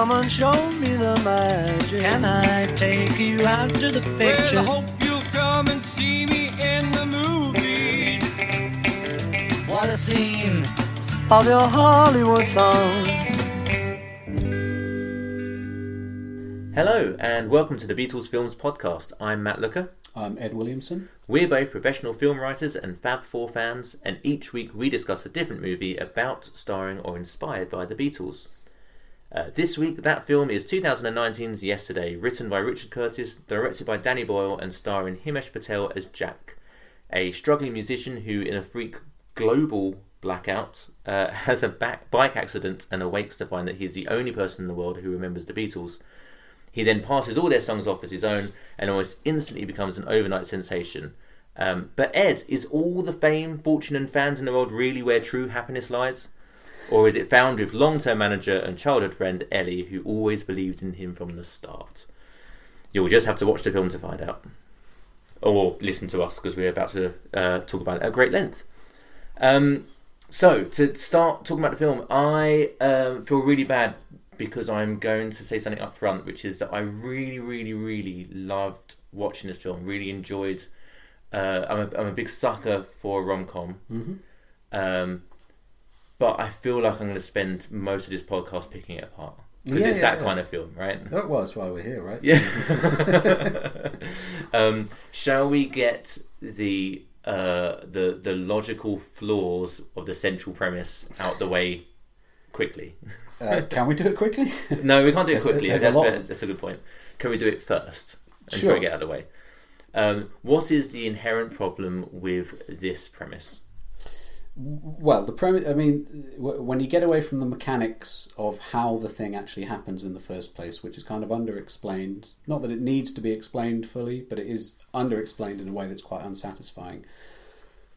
Come and show me the magic. Can I take you out to the picture? Well, I hope you'll come and see me in the movies. What a scene of your Hollywood song. Hello, and welcome to the Beatles Films Podcast. I'm Matt Looker. I'm Ed Williamson. We're both professional film writers and Fab Four fans, and each week we discuss a different movie about, starring, or inspired by the Beatles. Uh, this week, that film is 2019's Yesterday, written by Richard Curtis, directed by Danny Boyle, and starring Himesh Patel as Jack, a struggling musician who, in a freak global blackout, uh, has a back- bike accident and awakes to find that he's the only person in the world who remembers the Beatles. He then passes all their songs off as his own and almost instantly becomes an overnight sensation. Um, but Ed, is all the fame, fortune, and fans in the world really where true happiness lies? Or is it found with long term manager and childhood friend Ellie, who always believed in him from the start? You'll just have to watch the film to find out. Or listen to us because we're about to uh, talk about it at great length. Um, so, to start talking about the film, I um, feel really bad because I'm going to say something up front, which is that I really, really, really loved watching this film. Really enjoyed. Uh, I'm, a, I'm a big sucker for rom com, Mm-hmm. um, but I feel like I'm going to spend most of this podcast picking it apart because Yeah, it's yeah, that yeah. kind of film, right? Oh, well, that's why we're here, right? Yeah. um, shall we get the uh, the the logical flaws of the central premise out the way quickly? Uh, can we do it quickly? No, we can't do it quickly. there's That's a lot a, that's a good point. Can we do it first and Sure. try to get out of the way? Um, what is the inherent problem with this premise? Well, the premise. I mean, when you get away from the mechanics of how the thing actually happens in the first place, which is kind of underexplained. Not that it needs to be explained fully, but it is underexplained in a way that's quite unsatisfying.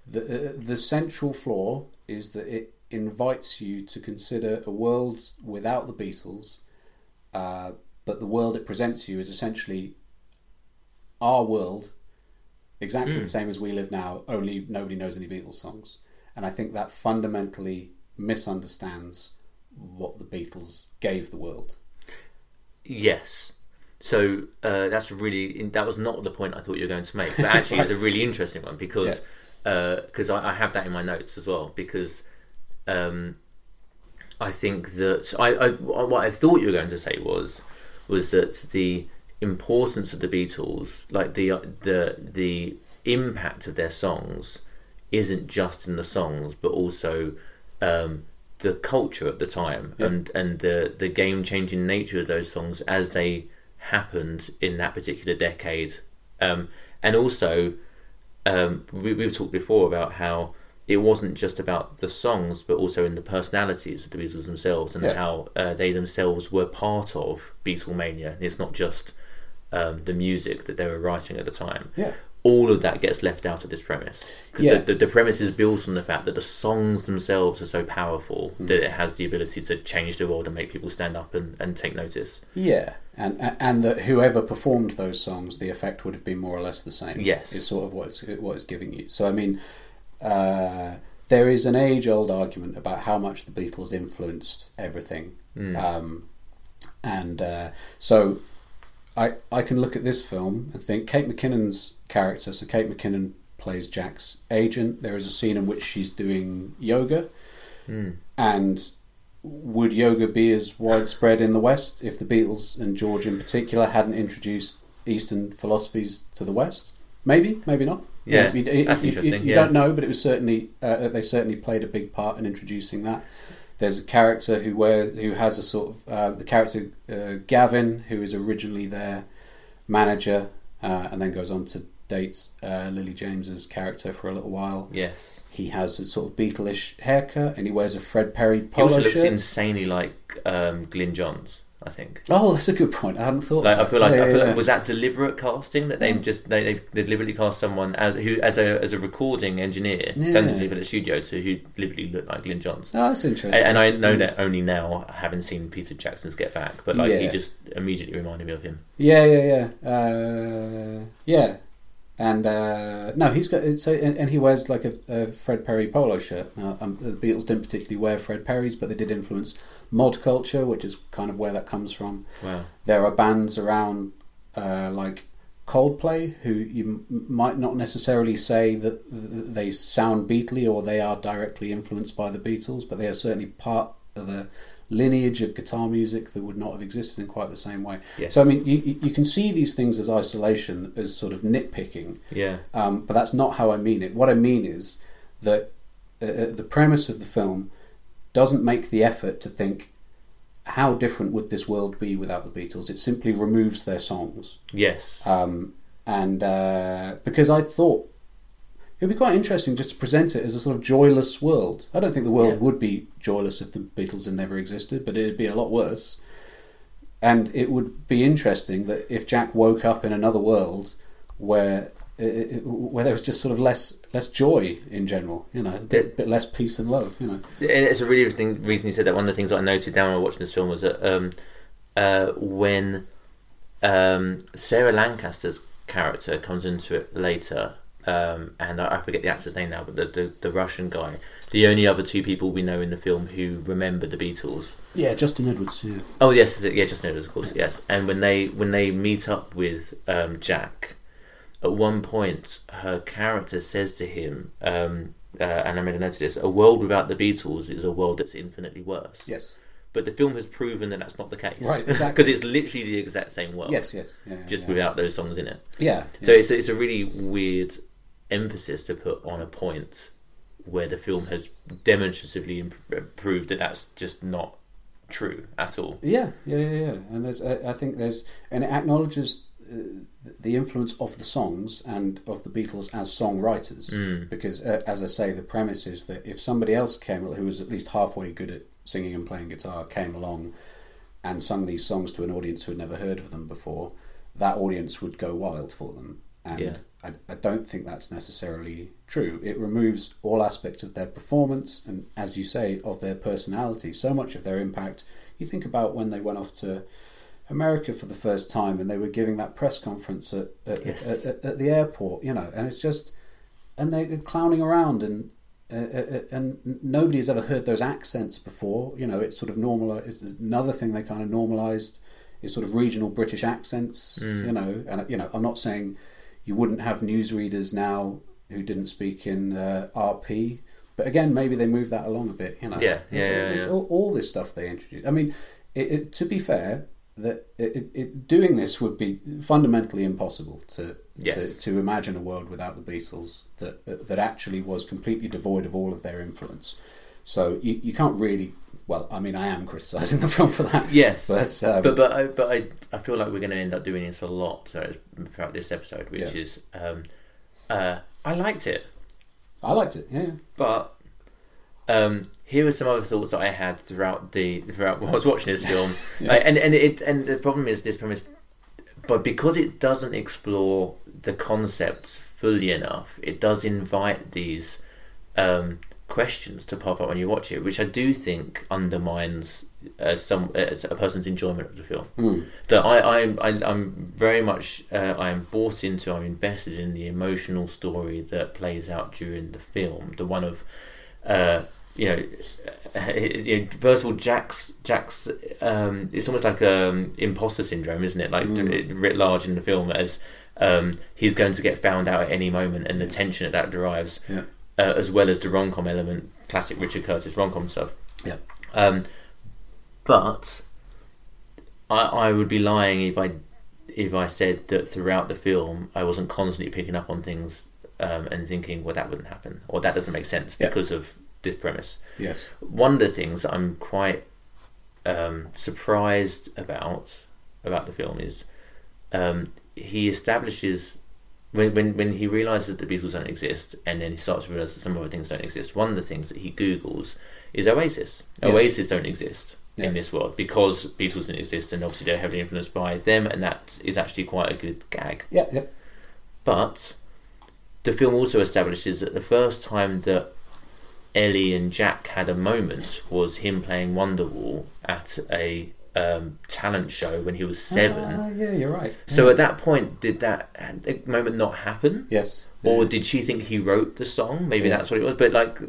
The uh, the central flaw is that it invites you to consider a world without the Beatles, uh, but the world it presents you is essentially our world, exactly the same as we live now. Only nobody knows any Beatles songs, and I think that fundamentally misunderstands what the Beatles gave the world. Yes. So uh, that's really that was not the point I thought you were going to make, but actually it's a really interesting one because because I, I have that in my notes as well because um, I think that I, I what I thought you were going to say was was that the importance of the Beatles, like the the the impact of their songs, isn't just in the songs, but also um, the culture at the time and and the the game changing nature of those songs as they happened in that particular decade, um, and also um, we, we've talked before about how it wasn't just about the songs, but also in the personalities of the Beatles themselves and Yeah. how uh, they themselves were part of Beatlemania. It's not just um, the music that they were writing at the time. Yeah. All of that gets left out of this premise. Because Yeah. the, the, the premise is built on the fact that the songs themselves are so powerful Mm. that it has the ability to change the world and make people stand up and, and take notice. Yeah, and and that whoever performed those songs, the effect would have been more or less the same. Yes. is sort of what it's what it's giving you. So I mean, uh, there is an age-old argument about how much the Beatles influenced everything, um, and uh, so I I can look at this film and think Kate McKinnon's character. So Kate McKinnon plays Jack's agent. There is a scene in which she's doing yoga, and would yoga be as widespread in the West if the Beatles and George in particular hadn't introduced Eastern philosophies to the West? Maybe, maybe not. Yeah, you, you- that's you- interesting, You, yeah. don't know, but it was certainly uh, they certainly played a big part in introducing that. There's a character who wear who has a sort of uh, the character uh, Gavin, who is originally their manager, uh, and then goes on to date uh, Lily James's character for a little while. Yes. He has a sort of Beatleish haircut, and he wears a Fred Perry He polo also looks shirt. insanely like um, Glyn Johns, I think. Oh, that's a good point. I hadn't thought. Like I feel like, Yeah, I feel yeah, like yeah. was that deliberate casting that they just they, they deliberately cast someone as who as a as a recording engineer, Yeah. people at the studio to who deliberately looked like Glyn Johns. Oh, that's interesting. And, and I know that only now, having seen Peter Jackson's Get Back, but like he just immediately reminded me of him. Yeah, yeah, yeah, uh, yeah. And uh, no, he's got so, and, and he wears like a, a Fred Perry polo shirt. Now, um, the Beatles didn't particularly wear Fred Perrys, but they did influence mod culture, which is kind of where that comes from. Wow. There are bands around uh, like Coldplay who you m- might not necessarily say that they sound Beatly or they are directly influenced by the Beatles, but they are certainly part of a lineage of guitar music that would not have existed in quite the same way. Yes. So I mean, you, you you can see these things as isolation, as sort of nitpicking, Yeah. um, but that's not how I mean it. What I mean is that uh, uh, the premise of the film doesn't make the effort to think how different would this world be without the Beatles. It simply removes their songs, Yes. um, and uh, because I thought it would be quite interesting just to present it as a sort of joyless world. I don't think the world Yeah. would be joyless if the Beatles had never existed, but it'd be a lot worse. And it would be interesting that if Jack woke up in another world where it, it- where there was just sort of less less joy in general, you know, a bit, bit less peace and love, you know. And it's a really interesting reason you said that. One of the things that I noted down while watching this film was that um, uh, when um, Sarah Lancashire's character comes into it later, um, and I, I forget the actor's name now, but the, the the Russian guy, the only other two people we know in the film who remember the Beatles. Yeah, Justin Edwards. Yeah, Oh yes, is it? yeah, Justin Edwards, of course, yes. And when they when they meet up with um, Jack, at one point her character says to him, um, uh, and I made a note of this: "A world without the Beatles is a world that's infinitely worse." yes, But the film has proven that that's not the case, Right, exactly. Because it's literally the exact same world, yes, yes, yeah, just yeah. without those songs in it. yeah, So yeah. it's it's a really weird emphasis to put on a point where the film has demonstratively imp- proved that that's just not true at all. Yeah, yeah, yeah, yeah. And there's, I I think there's, and it acknowledges uh, the influence of the songs and of the Beatles as songwriters. Because, uh, as I say, the premise is that if somebody else came, who was at least halfway good at singing and playing guitar, came along and sung these songs to an audience who had never heard of them before, that audience would go wild for them. And Yeah. I, I don't think that's necessarily true. It removes all aspects of their performance and, as you say, of their personality. So much of their impact. You think about when they went off to America for the first time and they were giving that press conference at, at, Yes. at, at, the airport, you know, and it's just, and they're clowning around and. Uh, uh, and nobody has ever heard those accents before. You know, it's sort of normal. It's another thing they kind of normalised is sort of regional British accents. Mm. You know, and you know, I'm not saying you wouldn't have newsreaders now who didn't speak in uh, RP, but again, maybe they move that along a bit. You know, Yeah, It's- yeah, yeah, it's yeah. All, all this stuff they introduced. I mean, it, it, to be fair, that it, it, doing this would be fundamentally impossible to, Yes. to to imagine a world without the Beatles that that actually was completely devoid of all of their influence. So you, you can't really. Well, I mean, I am criticising the film for that. Yes, but um, but but I, but I, I feel like we're going to end up doing this a lot so throughout this episode, which Yeah. is um, uh, I liked it. I liked it. Yeah. But um, here are some other thoughts that I had throughout the throughout while I was watching this film, Yeah. Uh, and and it and the problem is this premise, but because it doesn't explore the concepts fully enough, it does invite these um, questions to pop up when you watch it, which I do think undermines uh, some uh, a person's enjoyment of the film. Mm. So I, I, I I'm very much uh, I am bought into, I'm invested in the emotional story that plays out during the film, the one of. Uh, you know, uh, you know, first of all, Jack's Jack's um, it's almost like um, imposter syndrome, isn't it? Like Mm. writ large in the film as um, he's going to get found out at any moment, and the tension that that derives, Yeah. Uh, as well as the rom com element, classic Richard Curtis rom com stuff. Yeah. Um, but I, I would be lying if I if I said that throughout the film I wasn't constantly picking up on things um, and thinking, well, that wouldn't happen, or that doesn't make sense Yeah. because of this premise. Yes. One of the things I'm quite um, surprised about about the film is um, he establishes when, when when he realizes that the Beatles don't exist, and then he starts to realize that some other things don't exist. One of the things that he googles is Oasis. Yes. Oasis don't exist Yeah. in this world because Beatles didn't exist, and obviously they're heavily influenced by them, and that is actually quite a good gag. Yeah. Yeah. But the film also establishes that the first time that Ellie and Jack had a moment was him playing Wonderwall at a um, talent show when he was seven. Ah, yeah, you're right. So at that point, did that moment not happen? Yes. Or Yeah. did she think he wrote the song? Maybe Yeah. that's what it was. But like,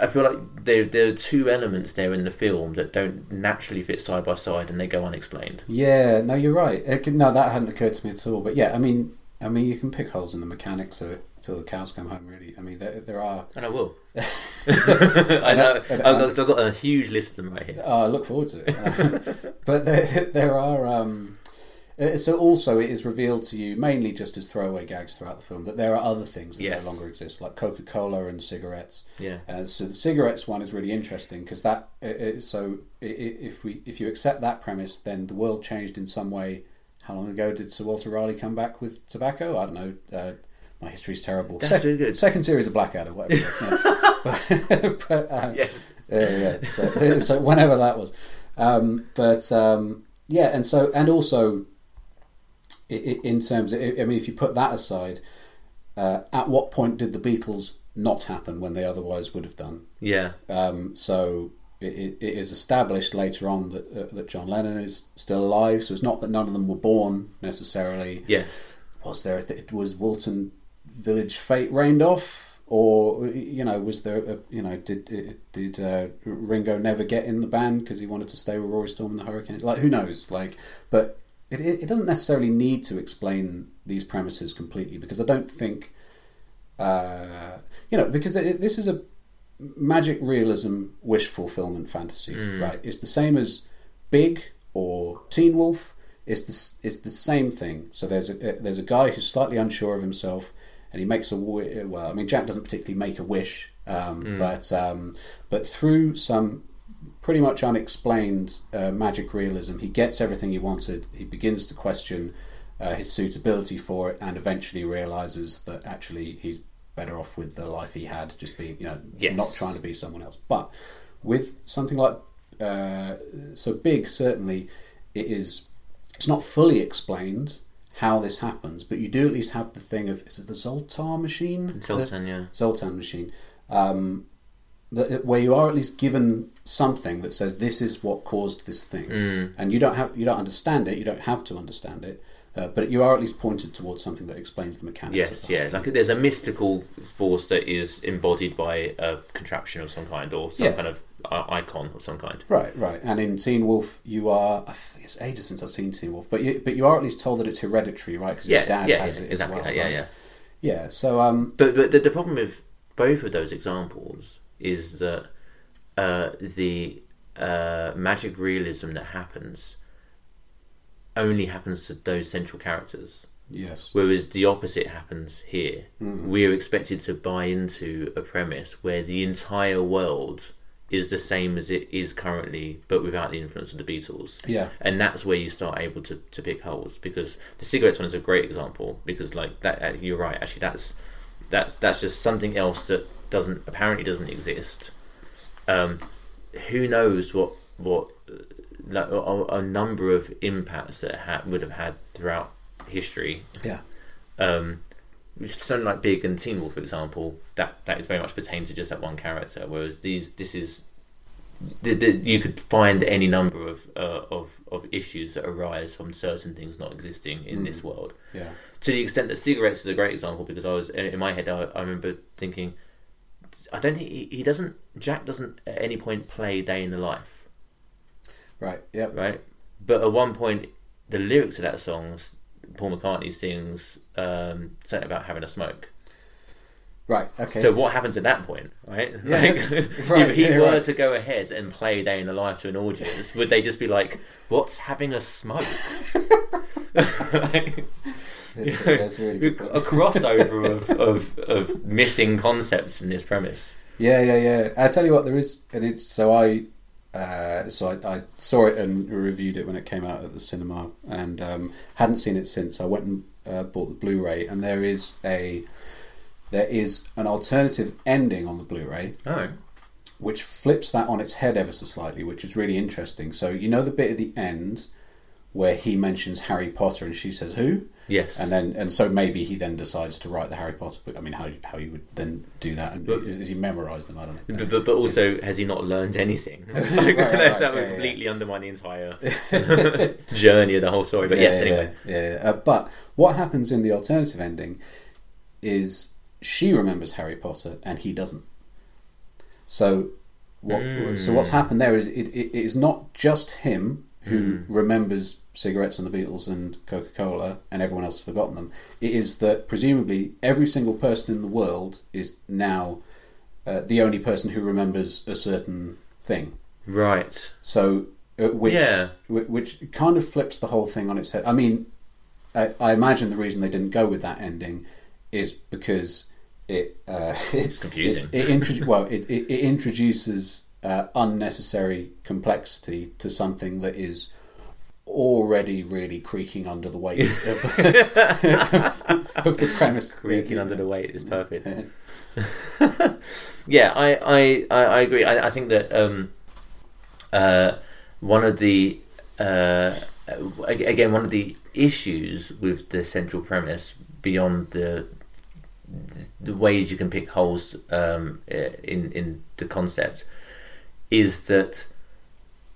I feel like there there are two elements there in the film that don't naturally fit side by side, and they go unexplained. Yeah, no, you're right. It no, that hadn't occurred to me at all. But yeah, I mean, I mean, you can pick holes in the mechanics of it till the cows come home. Really, I mean, there, there are. And I will. I know. I've got, I've got a huge list of them right here. Oh, I look forward to it. but there, there are. Um, uh, so also, it is revealed to you mainly just as throwaway gags throughout the film that there are other things that Yes. no longer exist, like Coca Cola and cigarettes. Yeah. Uh, so the cigarettes one is really interesting because that. Uh, uh, so if we if you accept that premise, then the world changed in some way. How long ago did Sir Walter Raleigh come back with tobacco? I don't know. Uh, my history's terrible. That's really good. Second series of Blackadder, whatever. It is, yeah. but, but, uh, Yes. yeah, yeah. So, so whenever that was, um, but um, yeah, and so and also, in terms, of, I mean, if you put that aside, uh, at what point did the Beatles not happen when they otherwise would have done? Yeah. Um, so it, it, it is established later on that uh, that John Lennon is still alive. So it's not that none of them were born necessarily. Yes. Was there? Th- was Woolton Village fete rained off, or you know, was there? A, you know, did did uh, Ringo never get in the band because he wanted to stay with Rory Storm and the Hurricanes? Like, who knows? Like, but it it it doesn't necessarily need to explain these premises completely because I don't think. Uh, you know, because this is a magic realism wish fulfillment fantasy, right? It's the same as Big or Teen Wolf. It's the it's the same thing. So there's a there's a guy who's slightly unsure of himself, and he makes a well. I mean, Jack doesn't particularly make a wish, um, but um, but through some pretty much unexplained uh, magic realism, he gets everything he wanted. He begins to question uh, his suitability for it, and eventually realizes that actually he's better off with the life he had, just being you know Yes. not trying to be someone else. But with something like uh, so big, certainly it is. It's not fully explained how this happens, but you do at least have the thing of is it the Zoltar machine? Zoltan, yeah. Zoltan machine. Um, that, where you are at least given something that says this is what caused this thing, Mm. and you don't have you don't understand it. You don't have to understand it, uh, but you are at least pointed towards something that explains the mechanics. of Yes, yeah. Like there's a mystical force that is embodied by a contraption of some kind or some Yeah. kind of icon of some kind. Right, right. And in Teen Wolf, you are. It's ages since I've seen Teen Wolf, but you, but you are at least told that it's hereditary, right? Because Yeah, his dad yeah, has yeah, it exactly. as well. yeah, right? yeah. Yeah. So, um, But, but the, the problem with both of those examples is that uh, the uh, magic realism that happens only happens to those central characters. yes, Whereas the opposite happens here. We're expected to buy into a premise where the entire world is the same as it is currently, but without the influence of the Beatles. Yeah. And that's where you start able to, to pick holes because the cigarettes one is a great example because like that uh, you're right actually that's that's that's just something else that doesn't apparently doesn't exist. Um, who knows what what like, a, a number of impacts that it ha- would have had throughout history. Yeah. Um, something like Big and Teen Wolf, for example, that that is very much pertained to just that one character. Whereas these, this is the, the, you could find any number of uh, of of issues that arise from certain things not existing in this world. Yeah. To the extent that cigarettes is a great example, because I was in my head, I, I remember thinking, I don't think he, he doesn't. Jack doesn't at any point play "Day in the Life," Right. Yep. right? But at one point, the lyrics of that song, Paul McCartney sings um, something about having a smoke. Right. Okay. So what happens at that point, right? Yeah. Like, Right, if he yeah, were right. to go ahead and play "Day in the Life" to an audience, would they just be like, "What's having a smoke?" Like, That's, really a crossover of, of, of missing concepts in this premise. Yeah, yeah, yeah. I tell you what, there is, and it's so I, uh, so I, I saw it and reviewed it when it came out at the cinema, and um, hadn't seen it since. I went and uh, bought the Blu-ray, and there is a, there is an alternative ending on the Blu-ray, Oh, which flips that on its head ever so slightly, which is really interesting. So you know the bit at the end where he mentions Harry Potter, and she says who? yes. And then, and so maybe he then decides to write the Harry Potter book. I mean, how how he would then do that, and But- is, is he memorise them? I don't know. but, but, but also, has he not learned anything? like, right, right, that would yeah, yeah. completely undermine the entire journey of the whole story. But yes, anyway. yeah, yeah. yeah. Uh, but what happens in the alternative ending is she remembers Harry Potter and he doesn't. So, what? So what's Hmm. happened there is it, it, it is not just him who Hmm. remembers cigarettes and the Beatles and Coca Cola, and everyone else has forgotten them. It is that presumably every single person in the world is now uh, the only person who remembers a certain thing. Right. So, uh, which Yeah. wh- which kind of flips the whole thing on its head. I mean, I, I imagine the reason they didn't go with that ending is because it uh, it's confusing. It, it introdu- well, it, it, it introduces uh, unnecessary complexity to something that is already really creaking under the weight of, of the premise. Creaking under the weight is perfect. yeah, I, I, I, I agree. I, I think that um, uh, one of the uh, again one of the issues with the central premise beyond the the ways you can pick holes um, in in the concept is that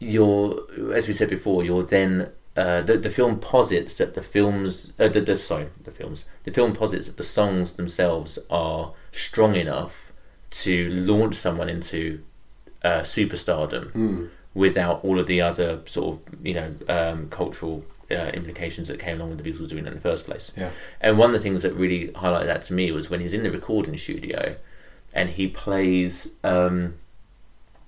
you're as we said before you're then uh, the, the film posits that the films uh, the, the sorry the films the film posits that the songs themselves are strong enough to launch someone into uh, superstardom without all of the other sort of you know um, cultural uh, implications that came along with the Beatles doing it in the first place. Yeah. And one of the things that really highlighted that to me was when he's in the recording studio and he plays. Um,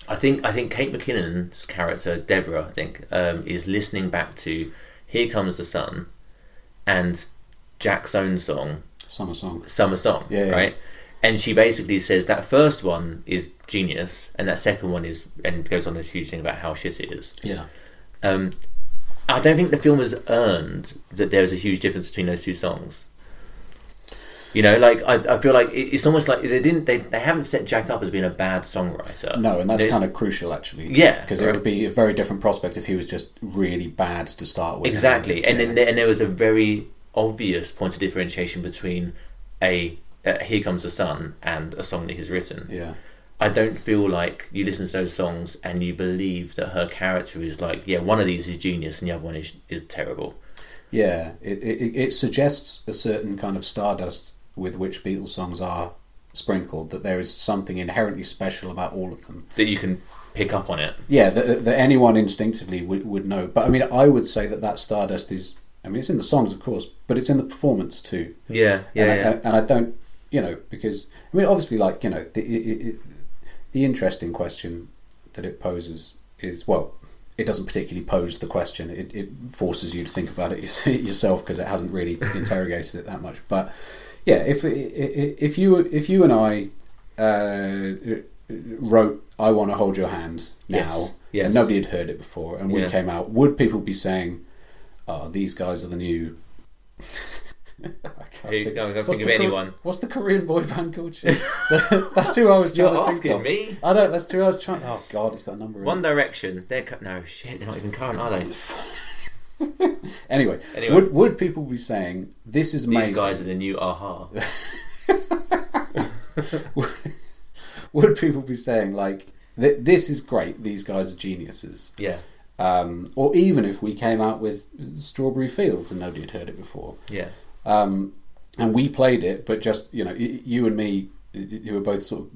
I think I think Kate McKinnon's character Deborah, I think, um, is listening back to "Here Comes the Sun" and Jack's own song Summer song. summer song, Yeah, yeah. right? And she basically says that first one is genius, and that second one is, and goes on this huge thing about how shit it is. Yeah. Um, I don't think the film has earned that there is a huge difference between those two songs. You know, like I, I feel like it, it's almost like they didn't, they, they haven't set Jack up as being a bad songwriter. No, and that's There's- kind of crucial actually. Yeah, because it would be a very different prospect if he was just really bad to start with. exactly and Yeah. then there, and there was a very obvious point of differentiation between a uh, here comes the sun and a song that he's written yeah. i don't feel like you listen to those songs and you believe that her character is like yeah one of these is genius and the other one is, is terrible Yeah, it, it it suggests a certain kind of stardust with which Beatles songs are sprinkled. That there is something inherently special about all of them. that you can pick up on it Yeah, that, that anyone instinctively would, would know. But I mean, I would say that that stardust is. I mean, it's in the songs, of course, but it's in the performance too. yeah yeah, and, I, and I don't, you know, because I mean, obviously, like you know, the it, it, the interesting question that it poses is well, it doesn't particularly pose the question. It, it forces you to think about it yourself because it hasn't really interrogated it that much. But yeah, if if you if you and I uh, wrote "I want to hold your hand" now, Yes, yes. and nobody had heard it before, and we Yeah. came out, would people be saying, "Oh, these guys are the new"? Who, go, go What's think of Kor- anyone. what's the Korean boy band called? That's who I was trying You're to think of. me? I don't. That's who I was trying. Oh God, it's got a number. One. Direction. They're no shit. They're not even current, are they? Anyway, Anyway. would would people be saying this is amazing? These guys are the new Aha. would people be saying like this is great? These guys are geniuses. Yeah, Um, or even if we came out with Strawberry Fields and nobody had heard it before, yeah, um, and we played it, but just you know, you and me, y- who were both sort of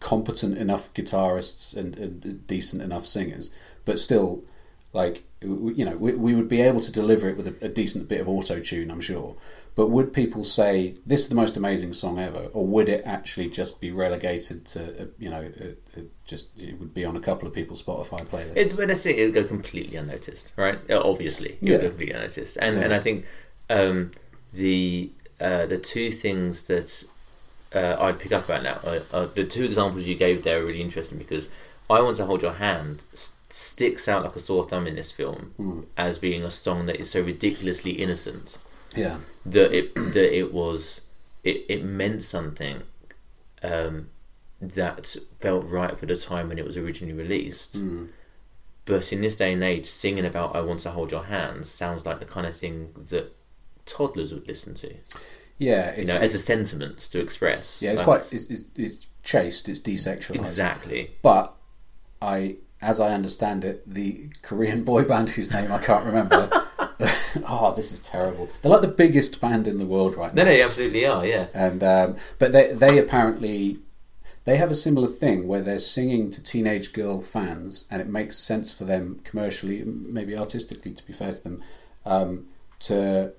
competent enough guitarists and, and decent enough singers, but still, like you know, we, we would be able to deliver it with a, a decent bit of auto tune, I'm sure. But would people say this is the most amazing song ever, or would it actually just be relegated to uh, you know, uh, uh, just it would be on a couple of people's Spotify playlists? It's when I say it would go completely unnoticed, right? Obviously, it Yeah. go completely unnoticed, and Yeah. and I think um, the uh, the two things that uh, I'd pick up about now, uh, uh, the two examples you gave there are really interesting because I want to hold your hand s- sticks out like a sore thumb in this film Hmm. as being a song that is so ridiculously innocent yeah, that it that it was it, it meant something um, that felt right for the time when it was originally released. But in this day and age, singing about "I want to hold your hands" sounds like the kind of thing that toddlers would listen to. yeah, You know, as a sentiment to express. yeah, it's Like, quite it's, it's, it's chaste, it's desexualized, exactly. But I, as I understand it, the Korean boy band whose name I can't remember. oh, this is terrible. They're like the biggest band in the world right now. No, no, absolutely are. Yeah, And um, but they they apparently they have a similar thing where they're singing to teenage girl fans, and it makes sense for them commercially, maybe artistically, to be fair to them, um, to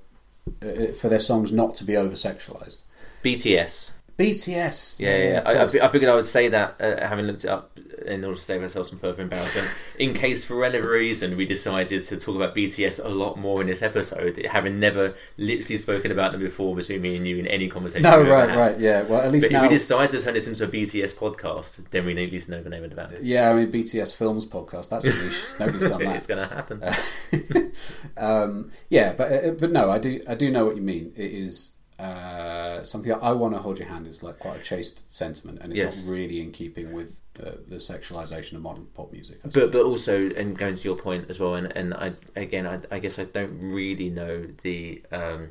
uh, for their songs not to be over sexualized. BTS. BTS. Yeah, yeah. of I, I. I figured I would say that, uh, having looked it up, in order to save ourselves some further embarrassment. in case, for whatever reason, we decided to talk about BTS a lot more in this episode, having never literally spoken about them before between me and you in any conversation. no, right, had. right, yeah. Well, at least But now. if we decide to turn this into a BTS podcast, then we at least know the name of the band. Yeah, I mean BTS Films podcast. That's a niche. Nobody's done that. it's going to happen. um, yeah, but uh, but no, I do I do know what you mean. It is uh, something I want to hold your hand is like quite a chaste sentiment, and it's Yes. not really in keeping with uh, the sexualization of modern pop music. I but suppose. but also and going to your point as well and and I again I, I guess I don't really know the um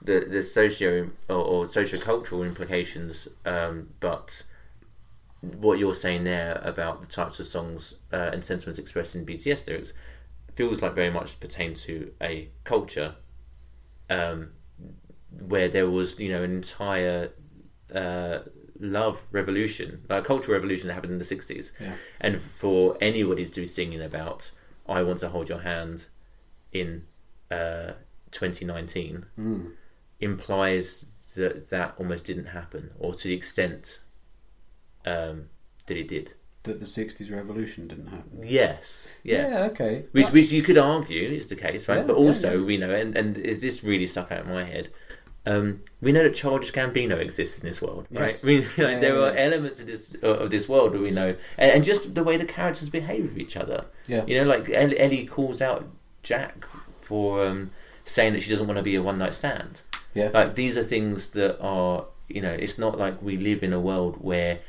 the the socio or, or socio cultural implications um but what you're saying there about the types of songs uh, and sentiments expressed in BTS lyrics feels like very much pertain to a culture um where there was you know an entire uh, love revolution, like a cultural revolution that happened in the sixties, Yeah. and for anybody to be singing about "I want to hold your hand" in uh, 2019 implies that that almost didn't happen, or to the extent um, that it did. that the '60s revolution didn't happen. Yes, yeah. Yeah, okay. Which, which you could argue is the case, right? Yeah, but also, yeah. we know, and, and it- this really stuck out in my head. Um, we know that Childish Gambino exists in this world, right? Yes. I mean, like, Yeah, there yeah, are elements of this of this world that we know, and, and just the way the characters behave with each other. Yeah. You know, like Ellie, Ellie calls out Jack for um, saying that she doesn't want to be a one night stand. yeah, Like these are things that are, you know, it's not like we live in a world where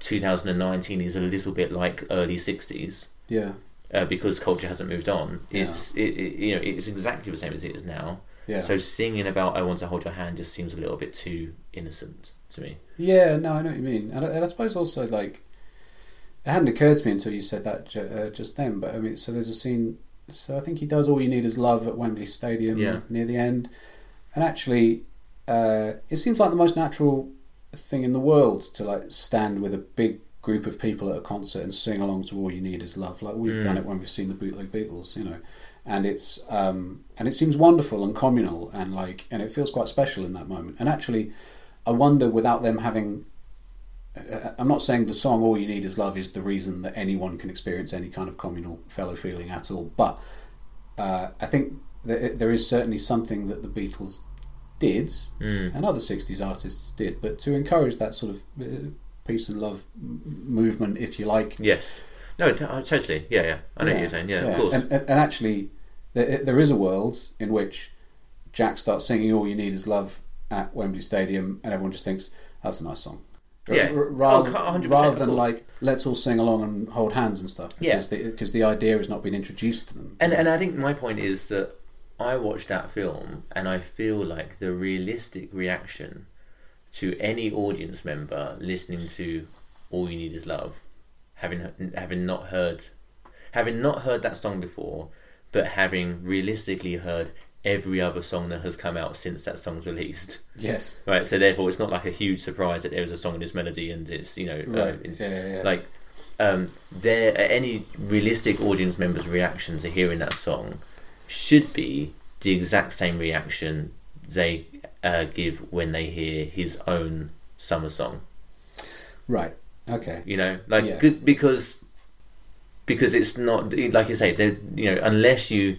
2019 is a little bit like early 60s yeah, uh, because culture hasn't moved on. Yeah. It's it, it, you know it's exactly the same as it is now. Yeah. So singing about "I want to hold your hand" just seems a little bit too innocent to me. yeah. No, I know what you mean, and I, and I suppose also like it hadn't occurred to me until you said that ju- uh, just then. But I mean, so there's a scene. So I think he does all you need is love at Wembley Stadium Yeah. near the end, and actually, uh, it seems like the most natural thing in the world to like stand with a big group of people at a concert and sing along to all you need is love like we've done it when we've seen the bootleg beatles you know and it's um and it seems wonderful and communal and like and it feels quite special in that moment and actually i wonder without them having uh, i'm not saying the song all you need is love is the reason that anyone can experience any kind of communal fellow feeling at all but uh, i think that there is certainly something that the beatles did and other 60s artists did but to encourage that sort of uh, peace and love m- movement if you like Yes. No, t- uh, totally. Yeah, yeah. I know what you're saying. Yeah, of course. and, and, and actually there, there is a world in which Jack starts singing "All You Need Is Love" at Wembley Stadium, and everyone just thinks that's a nice song. Yeah. R- rather, Oh, rather than like let's all sing along and hold hands and stuff Yeah. because the, because the idea has not been introduced to them. And and I think my point is that I watched that film and I feel like the realistic reaction to any audience member listening to All You Need Is Love, having having not heard having not heard that song before, but having realistically heard every other song that has come out since that song's released. Yes, Right, so therefore it's not like a huge surprise that there is a song in this melody and it's you know uh, Right, in- yeah, yeah, yeah. like um, their any realistic audience member's reaction to hearing that song should be the exact same reaction they uh, give when they hear his own summer song. right, okay, You know, like Yeah. because because it's not like you say. You know, unless you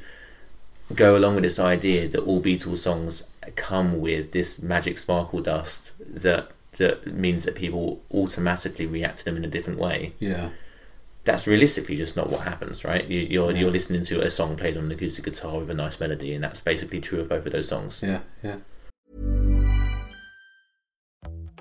go along with this idea that all Beatles songs come with this magic sparkle dust that that means that people automatically react to them in a different way. yeah, That's realistically just not what happens, right? You, you're Yeah. you're listening to a song played on an acoustic guitar with a nice melody, and that's basically true of both of those songs. yeah, yeah.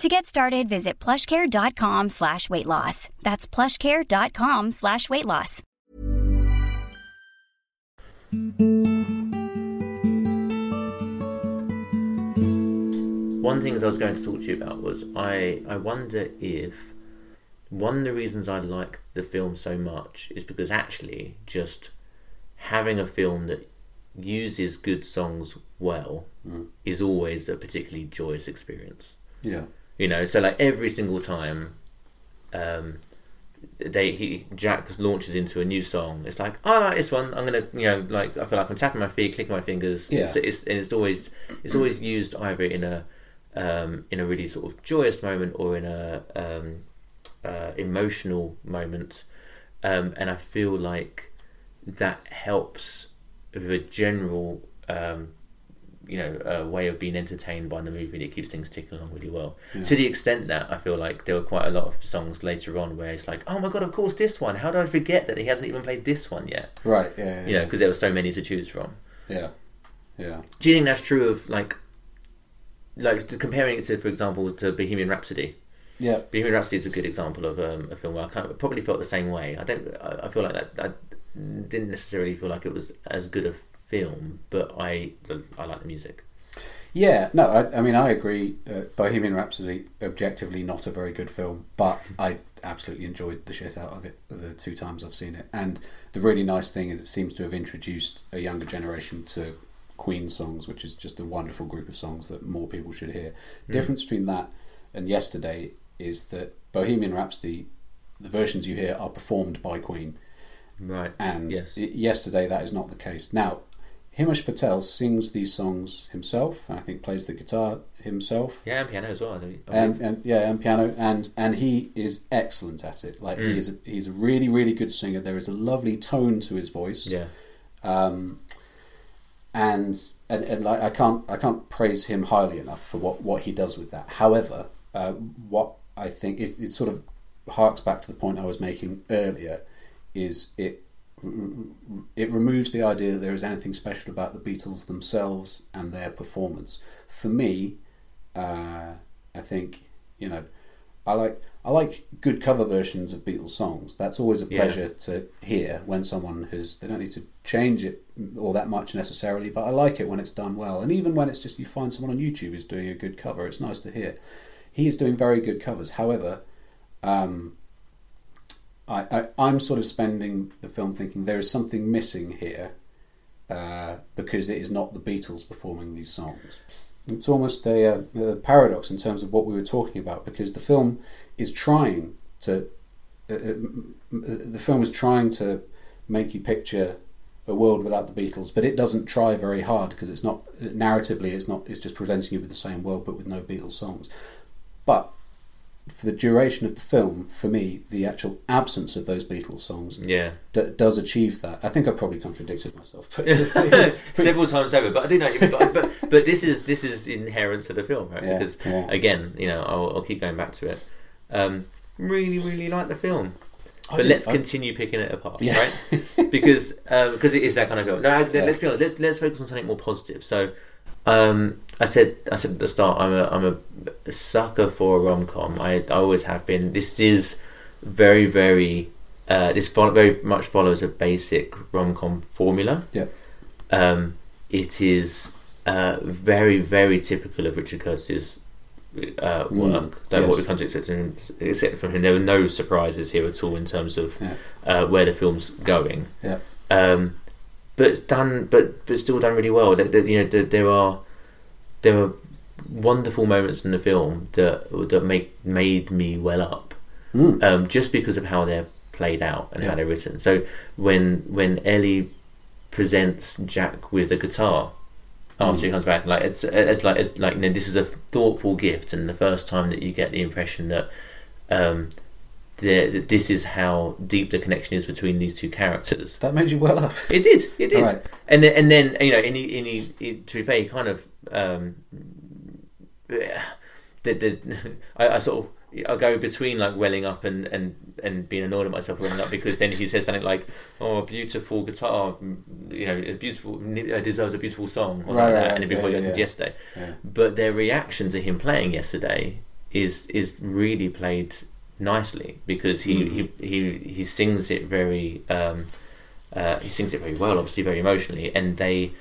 To get started, visit plushcare.com slash weight loss. That's plushcare.com slash weight loss. One of the things I was going to talk to you about was I, I wonder if one of the reasons I like the film so much is because actually just having a film that uses good songs well mm. is always a particularly joyous experience. Yeah. You know, so like every single time um, they he Jack launches into a new song, it's like, I like this one. I'm gonna, you know, like I feel like I'm tapping my feet, clicking my fingers. Yeah. It's, it's and it's always it's always used either in a um, in a really sort of joyous moment or in a um, uh, emotional moment, um, and I feel like that helps with a general um, you know, a way of being entertained by the movie that keeps things ticking along really well. To the extent that I feel like there were quite a lot of songs later on where it's like, oh my god, of course this one. How did I forget that he hasn't even played this one yet? Right. Yeah. Yeah. You know, because there were so many to choose from. yeah. Yeah. Do you think that's true of like, like comparing it to, for example, to Bohemian Rhapsody? Yeah. Bohemian Rhapsody is a good example of um, a film where I kind of probably felt the same way. I don't. I, I feel like that. I didn't necessarily feel like it was as good a film, but I I like the music. Yeah, no, I, I mean, I agree. Uh, Bohemian Rhapsody, objectively not a very good film, but I absolutely enjoyed the shit out of it the two times I've seen it. And the really nice thing is it seems to have introduced a younger generation to Queen songs, which is just a wonderful group of songs that more people should hear. The difference between that and yesterday is that Bohemian Rhapsody, the versions you hear are performed by Queen. Right. And yes. yesterday, that is not the case. Now, Himesh Patel sings these songs himself, and I think plays the guitar himself, Yeah, and piano as well. And, and yeah, and piano, and and he is excellent at it. Like Mm. he is, a, he's a really really good singer. There is a lovely tone to his voice. yeah. Um, and and, and like I can't I can't praise him highly enough for what, what he does with that. However, uh, what I think is it sort of harks back to the point I was making earlier, is it it removes the idea that there is anything special about the Beatles themselves and their performance. For me, uh, I think you know. I like I like good cover versions of Beatles songs. That's always a Yeah. pleasure to hear when someone has. They don't need to change it all that much necessarily, but I like it when it's done well. And even when it's just you find someone on YouTube is doing a good cover, it's nice to hear. He is doing very good covers. However, um, I, I I'm sort of spending the film thinking there is something missing here uh, because it is not the Beatles performing these songs. It's almost a, uh, a, paradox in terms of what we were talking about because the film is trying to uh, uh the film is trying to make you picture a world without the Beatles, but it doesn't try very hard because it's not narratively it's not it's just presenting you with the same world but with no Beatles songs. But for the duration of the film, for me, the actual absence of those Beatles songs yeah. d- does achieve that. I think I probably contradicted myself several times over, but I do know. But, but, but this is this is inherent to the film, right? Yeah, because yeah. again, you know, I'll, I'll, keep going back to it. Um, really, really like the film. But let's I- continue picking it apart, Yeah. right? because um, because it is that kind of film. No, let's be honest. Let's let's focus on something more positive. So, um, I said I said at the start, I'm a I'm a sucker for a rom com. I I always have been. This is very very. Uh, this follow, very much follows a basic rom com formula. Yeah. Um, it is uh, very very typical of Richard Curtis's uh, Mm, work. Like yes. what we come to expect him, expect from him. There were no surprises here at all in terms of Yeah. uh, where the film's going. Yeah. Um, but it's done, but but still done really well. You know, there, there are there are wonderful moments in the film that that make made me well up, Mm. um, just because of how they're played out and how they're written. So when when Ellie presents Jack with the guitar after Mm. he comes back, like it's it's like it's like you know, this is a thoughtful gift, and the first time that you get the impression that. Um, the, this is how deep the connection is between these two characters. That made you well up. It did. It did. Right. And then, and then you know, and he, and he, he, to be fair, he kind of um, the, the, I, I sort of I go between like welling up and, and, and being annoyed at myself welling up because then he says something like, "Oh, a beautiful guitar, you know, a beautiful uh, deserves a beautiful song," or Right, like right, that, and right. before Yeah, he goes yeah. yesterday. Yeah. But their reaction to him playing yesterday is is really played nicely because he Mm. he, he, he sings it very um, uh, he sings it very well, obviously very emotionally, and they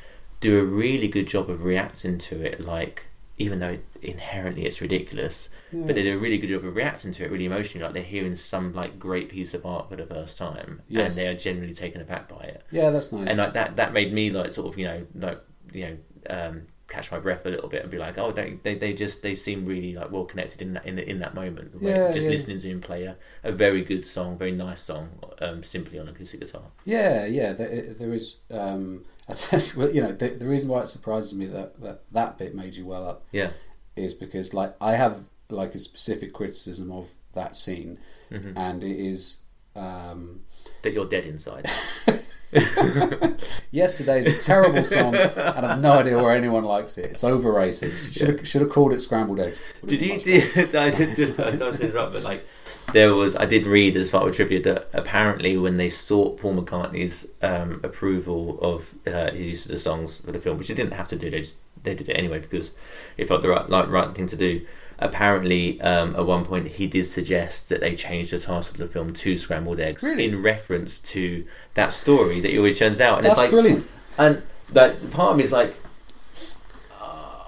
do a really good job of reacting to it. Like even though inherently it's ridiculous, Yeah. but they do a really good job of reacting to it really emotionally. Like they're hearing some like great piece of art for the first time, Yes. and they are genuinely taken aback by it. Yeah, that's nice. And like that that made me like sort of you know like you know um, catch my breath a little bit and be like, oh, they they, they just they seem really like well connected in that in, in that moment. Like, Yeah, just yeah. listening to him play a, a very good song, very nice song, um, simply on acoustic guitar. Yeah, yeah. There, there is. Um, you, well, you know, the, the reason why it surprises me that, that that bit made you well up, Yeah. is because like I have like a specific criticism of that scene, Mhm. and it is. Um, That you're dead inside. Yesterday's a terrible song, and I've no idea why anyone likes it. It's overrated. Should have should have called it scrambled eggs. Did you? Did, I did just I don't interrupt, but like there was I did read as part of a tribute that apparently when they sought Paul McCartney's um, approval of uh, his use of the songs for the film, which they didn't have to do, they just they did it anyway because it felt the right like, right thing to do. Apparently, um, at one point, he did suggest that they change the title of the film to "Scrambled Eggs" Really? in reference to that story that he always turns out. And That's it's like brilliant. And like part of me is like,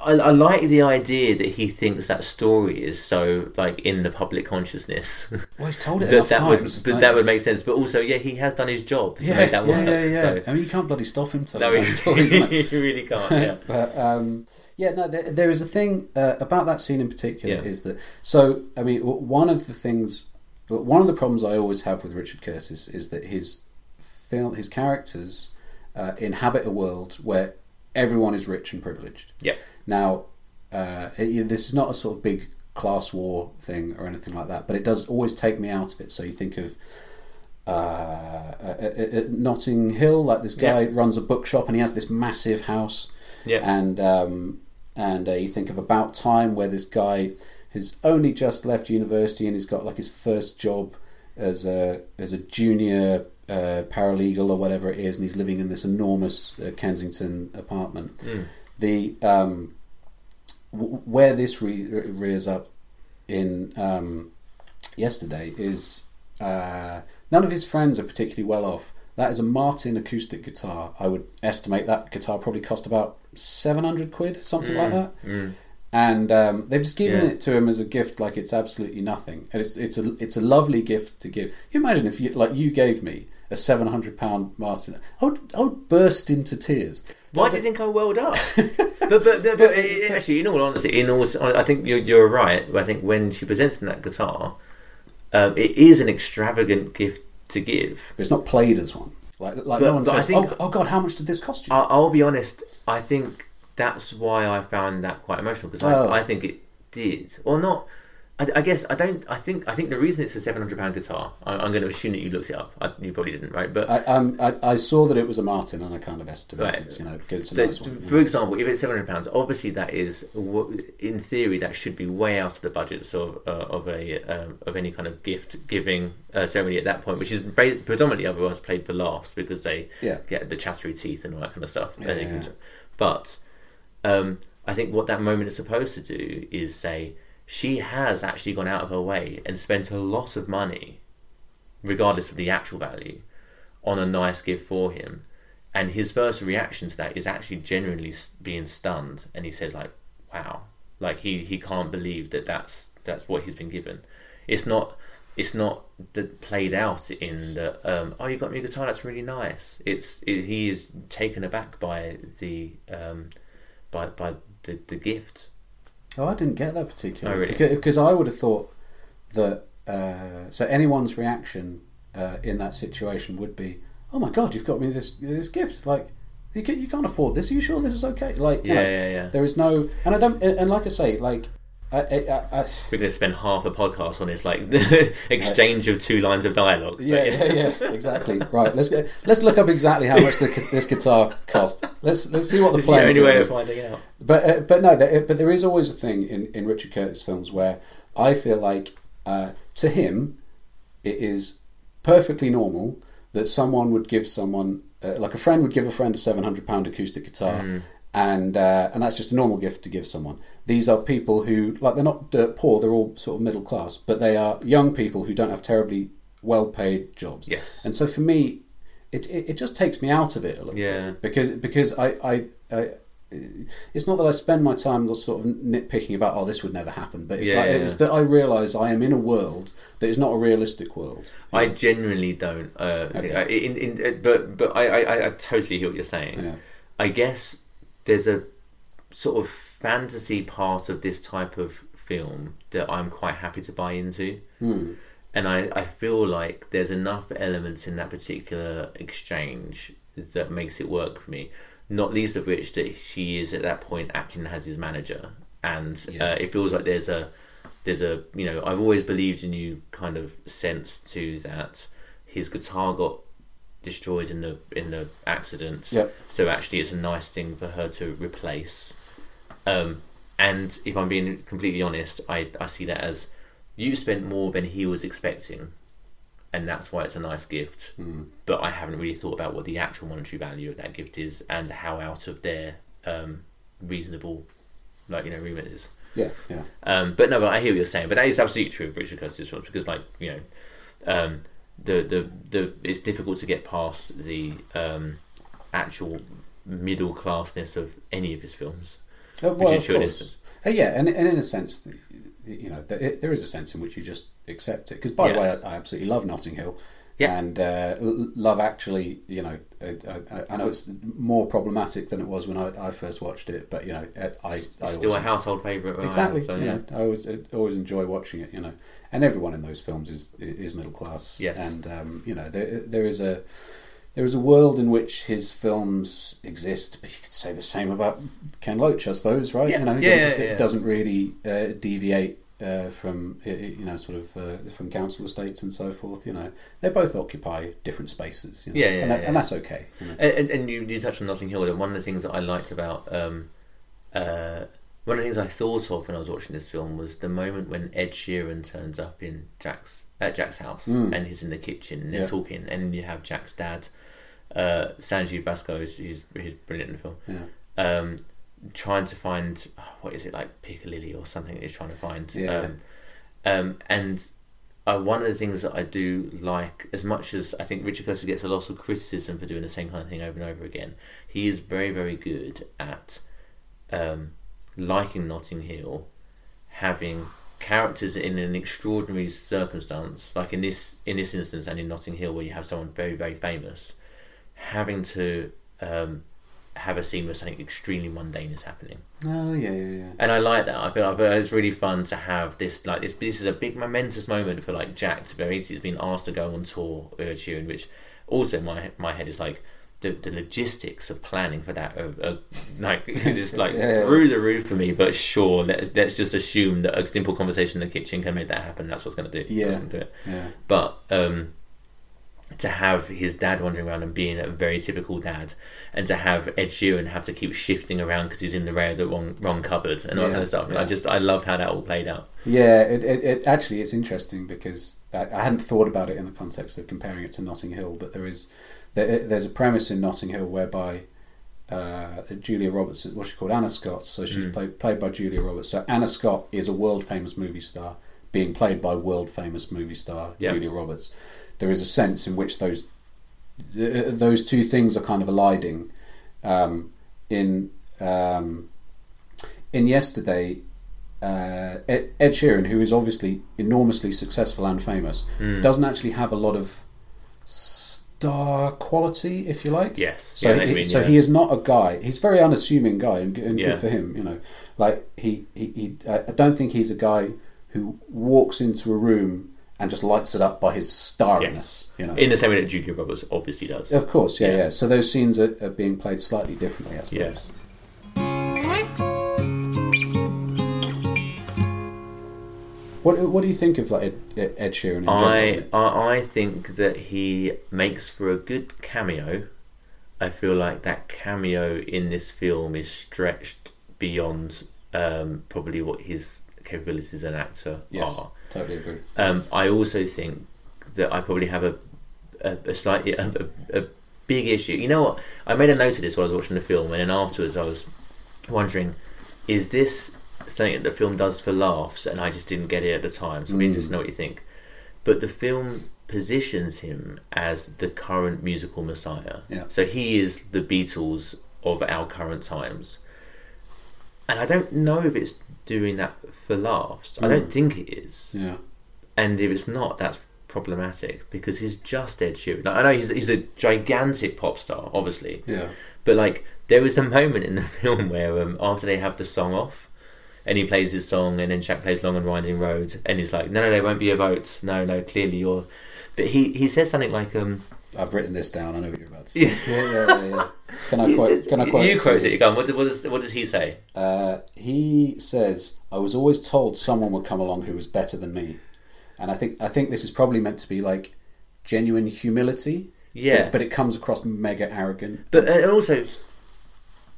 I, I like the idea that he thinks that story is so like in the public consciousness. Well, he's told it that enough that times, would, but like- that would make sense. But also, yeah, he has done his job to Yeah, make that yeah, work. yeah, yeah. So- I mean, you can't bloody stop him telling No, that story. you? he really can't, yeah. but um, yeah, no, there, there is a thing uh, about that scene in particular Yeah. is that. So, I mean, one of the things, one of the problems I always have with Richard Curtis is that his film, his characters uh, inhabit a world where everyone is rich and privileged. Yeah. Now, uh, it- this is not a sort of big class war thing or anything like that, but it does always take me out of it. So you think of uh, at, at- at Notting Hill, like this guy Yeah. runs a bookshop and he has this massive house. Yeah. And um, and uh, you think of About Time, where this guy has only just left university and he's got like his first job as a as a junior uh, paralegal or whatever it is, and he's living in this enormous uh, Kensington apartment. Mm. The um, w- where this re- rears up in um, yesterday is uh, none of his friends are particularly well off. That is a Martin acoustic guitar. I would estimate that guitar probably cost about seven hundred quid, something like Mm, that. mm. and um, they've just given Yeah. it to him as a gift, like it's absolutely nothing. And it's it's a it's a lovely gift to give. You imagine if you like you gave me a seven hundred pound Martin, I would I would burst into tears. Why do you think I welled up? but but, but, but, uh, actually, in all honesty, in all, I think you're, you're right. I think when she presents him that guitar, um, it is an extravagant gift to give. But it's not played as one. Like like But- no one says, think- oh, oh God, how much did this cost you? I, I'll be honest. I think that's why I found that quite emotional because Oh. I, I think it did, or not. I, I guess I don't. I think I think the reason it's a seven hundred pound guitar. I, I'm going to assume that you looked it up. I, you probably didn't, right? But I, um, I I saw that it was a Martin, and I kind of estimated, Right. you know, because it's a So, nice one. for example, if it's seven hundred pounds, obviously that is, in theory, that should be way out of the budgets of uh, of a um, of any kind of gift giving uh, ceremony at that point, which is predominantly otherwise played for laughs because they Yeah. get the chattery teeth and all that kind of stuff. Yeah, And they yeah, can- yeah. But um, I think what that moment is supposed to do is say she has actually gone out of her way and spent a lot of money, regardless of the actual value, on a nice gift for him. And his first reaction to that is actually genuinely being stunned, and he says like, "Wow!" Like he, he can't believe that that's that's what he's been given. It's not it's not the, played out in the um, oh you got me a guitar that's really nice. It's it, he is taken aback by the um, by by the, the gift. Oh, I didn't get that particularly. Oh, really? because, because I would have thought that uh, so anyone's reaction uh, in that situation would be, "Oh my God, you've got me this this gift!" Like you, can, you can't afford this. Are you sure this is okay? Like, Yeah, know, yeah, yeah. There is no, and I don't, and like I say, like, I, I, I, We're going to spend half a podcast on this like exchange of two lines of dialogue. Yeah, yeah, yeah, exactly. Right, let's get, let's look up exactly how much the, this guitar cost. Let's let's see what the playing only way of is. finding out. But uh, but no, there, but there is always a thing in, in Richard Curtis films where I feel like uh, to him it is perfectly normal that someone would give someone uh, like a friend would give a friend a seven hundred pound acoustic guitar. Mm. And uh, and that's just a normal gift to give someone. These are people who like they're not dirt poor; they're all sort of middle class, but they are young people who don't have terribly well paid jobs. Yes. And so for me, it, it, it just takes me out of it a little Yeah. bit because because I, I, I it's not that I spend my time sort of nitpicking about oh this would never happen, but it's Yeah, like yeah, it's that I realise I am in a world that is not a realistic world. I genuinely don't. Uh, Okay. in, in, uh, but but I, I, I totally hear what you're saying. Yeah. I guess there's a sort of fantasy part of this type of film that I'm quite happy to buy into. Hmm. And I, I feel like there's enough elements in that particular exchange that makes it work for me. Not least of which that she is at that point acting as his manager, and uh, it feels like there's a there's a you know I've always believed in you kind of sense to that his guitar got destroyed in the in the accident. Yep. So actually, it's a nice thing for her to replace. Um, and if I'm being completely honest, I I see that as you spent more than he was expecting, and that's why it's a nice gift. Mm. But I haven't really thought about what the actual monetary value of that gift is and how out of their um, reasonable, like you know, remit is. Yeah, yeah. Um, but no, but I hear what you're saying. But that is absolutely true of Richard Curtis films because, like, you know, um, the, the the it's difficult to get past the um, actual middle classness of any of his films. Uh, well, of sure course. Uh, yeah, and, and in a sense, the- you know, there, there is a sense in which you just accept it. Because, by the way, I, I absolutely love Notting Hill. Yeah. And uh, Love Actually, you know, I, I, I know it's more problematic than it was when I, I first watched it, but, you know, I, I, Still always- a household favourite. where I am, Exactly. so, yeah. know, I always I always enjoy watching it. You know, and everyone in those films is is middle class. Yes. And um, you know, there there is a there is a world in which his films exist. But you could say the same about Ken Loach, I suppose, right? Yeah. You know, he Yeah, doesn't, yeah, it yeah. doesn't really uh, deviate. Uh, from you know, sort of uh, from council estates and so forth, you know, they both occupy different spaces. You know? Yeah, yeah, and, that, yeah. and that's okay. You know? And, and, and you, you touched on Notting Hill. And one of the things that I liked about um, uh, one of the things I thought of when I was watching this film was the moment when Ed Sheeran turns up in Jack's at Jack's house Mm. and he's in the kitchen and they're Yeah. talking, and you have Jack's dad, uh, Sanjeev who's, who's, who's brilliant in the film. Yeah. Um, trying to find what is it like Piccadilly or something that he's trying to find. Yeah. Um, um, and uh, one of the things that I do like, as much as I think Richard Curtis gets a lot of criticism for doing the same kind of thing over and over again, he is very, very good at um, liking Notting Hill, having characters in an extraordinary circumstance, like in this in this instance and in Notting Hill, where you have someone very very famous, having to um, have a scene where something extremely mundane is happening. Oh yeah, yeah, yeah. And I like that. I feel, like it's really fun to have this like this. This is a big momentous moment for like Jack to be. He's been asked to go on tour with Sheeran, which also my my head is like the, the logistics of planning for that are, are like it's like Yeah. through the roof for me. But sure, let's, let's just assume that a simple conversation in the kitchen can make that happen. That's what's going to do. Yeah. Do it. Yeah. But um, to have his dad wandering around and being a very typical dad, and to have Ed Sheeran have to keep shifting around because he's in the rail the wrong wrong cupboard and all that kind of stuff. yeah. I just I loved how that all played out. Yeah, it, it, it actually it's interesting because I, I hadn't thought about it in the context of comparing it to Notting Hill, but there is there, there's a premise in Notting Hill whereby uh, Julia Roberts, what's she called, Anna Scott. So she's Mm. played played by Julia Roberts. So Anna Scott is a world famous movie star being played by world famous movie star Yeah. Julia Roberts. There is a sense in which those th- those two things are kind of colliding. Um, in um, in yesterday, uh, Ed, Ed Sheeran, who is obviously enormously successful and famous, Mm. doesn't actually have a lot of star quality, if you like. Yes. So, Yeah, I know what he, mean, so yeah. he is not a guy. He's a very unassuming guy, and, and Yeah. good for him. You know, like he, he, he I I don't think he's a guy who walks into a room and just lights it up by his starriness. Yes. You know, In the same way that Julia Roberts obviously does. of course, yeah, Yeah. yeah. So those scenes are, are being played slightly differently, I suppose. Yeah. What What do you think of like Ed, Ed Sheeran? I? I I think that he makes for a good cameo. I feel like that cameo in this film is stretched beyond um, probably what his capabilities as an actor Yes, are. Totally agree. Um, I also think that I probably have a a, a slightly a, a, big issue. You know what? I made a note of this while I was watching the film, and then afterwards I was wondering, is this something that the film does for laughs, and I just didn't get it at the time? So I'm Mm. interested to know what you think. But the film positions him as the current musical messiah. Yeah. So he is the Beatles of our current times. And I don't know if it's doing that for laughs. I don't Mm. think it is. Yeah. And if it's not, that's problematic because he's just Ed Sheeran. Like, I know he's he's a gigantic pop star, obviously. Yeah. But like, there was a moment in the film where um, after they have the song off, and he plays his song, and then Jack plays "Long and Winding Road," and he's like, "No, no, there won't be a vote. No, no, clearly you're." But he he says something like, "Um, I've written this down. I know what you're about to say. Yeah. yeah, yeah, yeah, yeah. Can I he quote? says- can I quote? You to quote you? it. Go on. What, does- what does what does he say? Uh, he says, "I was always told someone would come along who was better than me," and I think I think this is probably meant to be like genuine humility. Yeah. but, but it comes across mega arrogant. But uh, and also,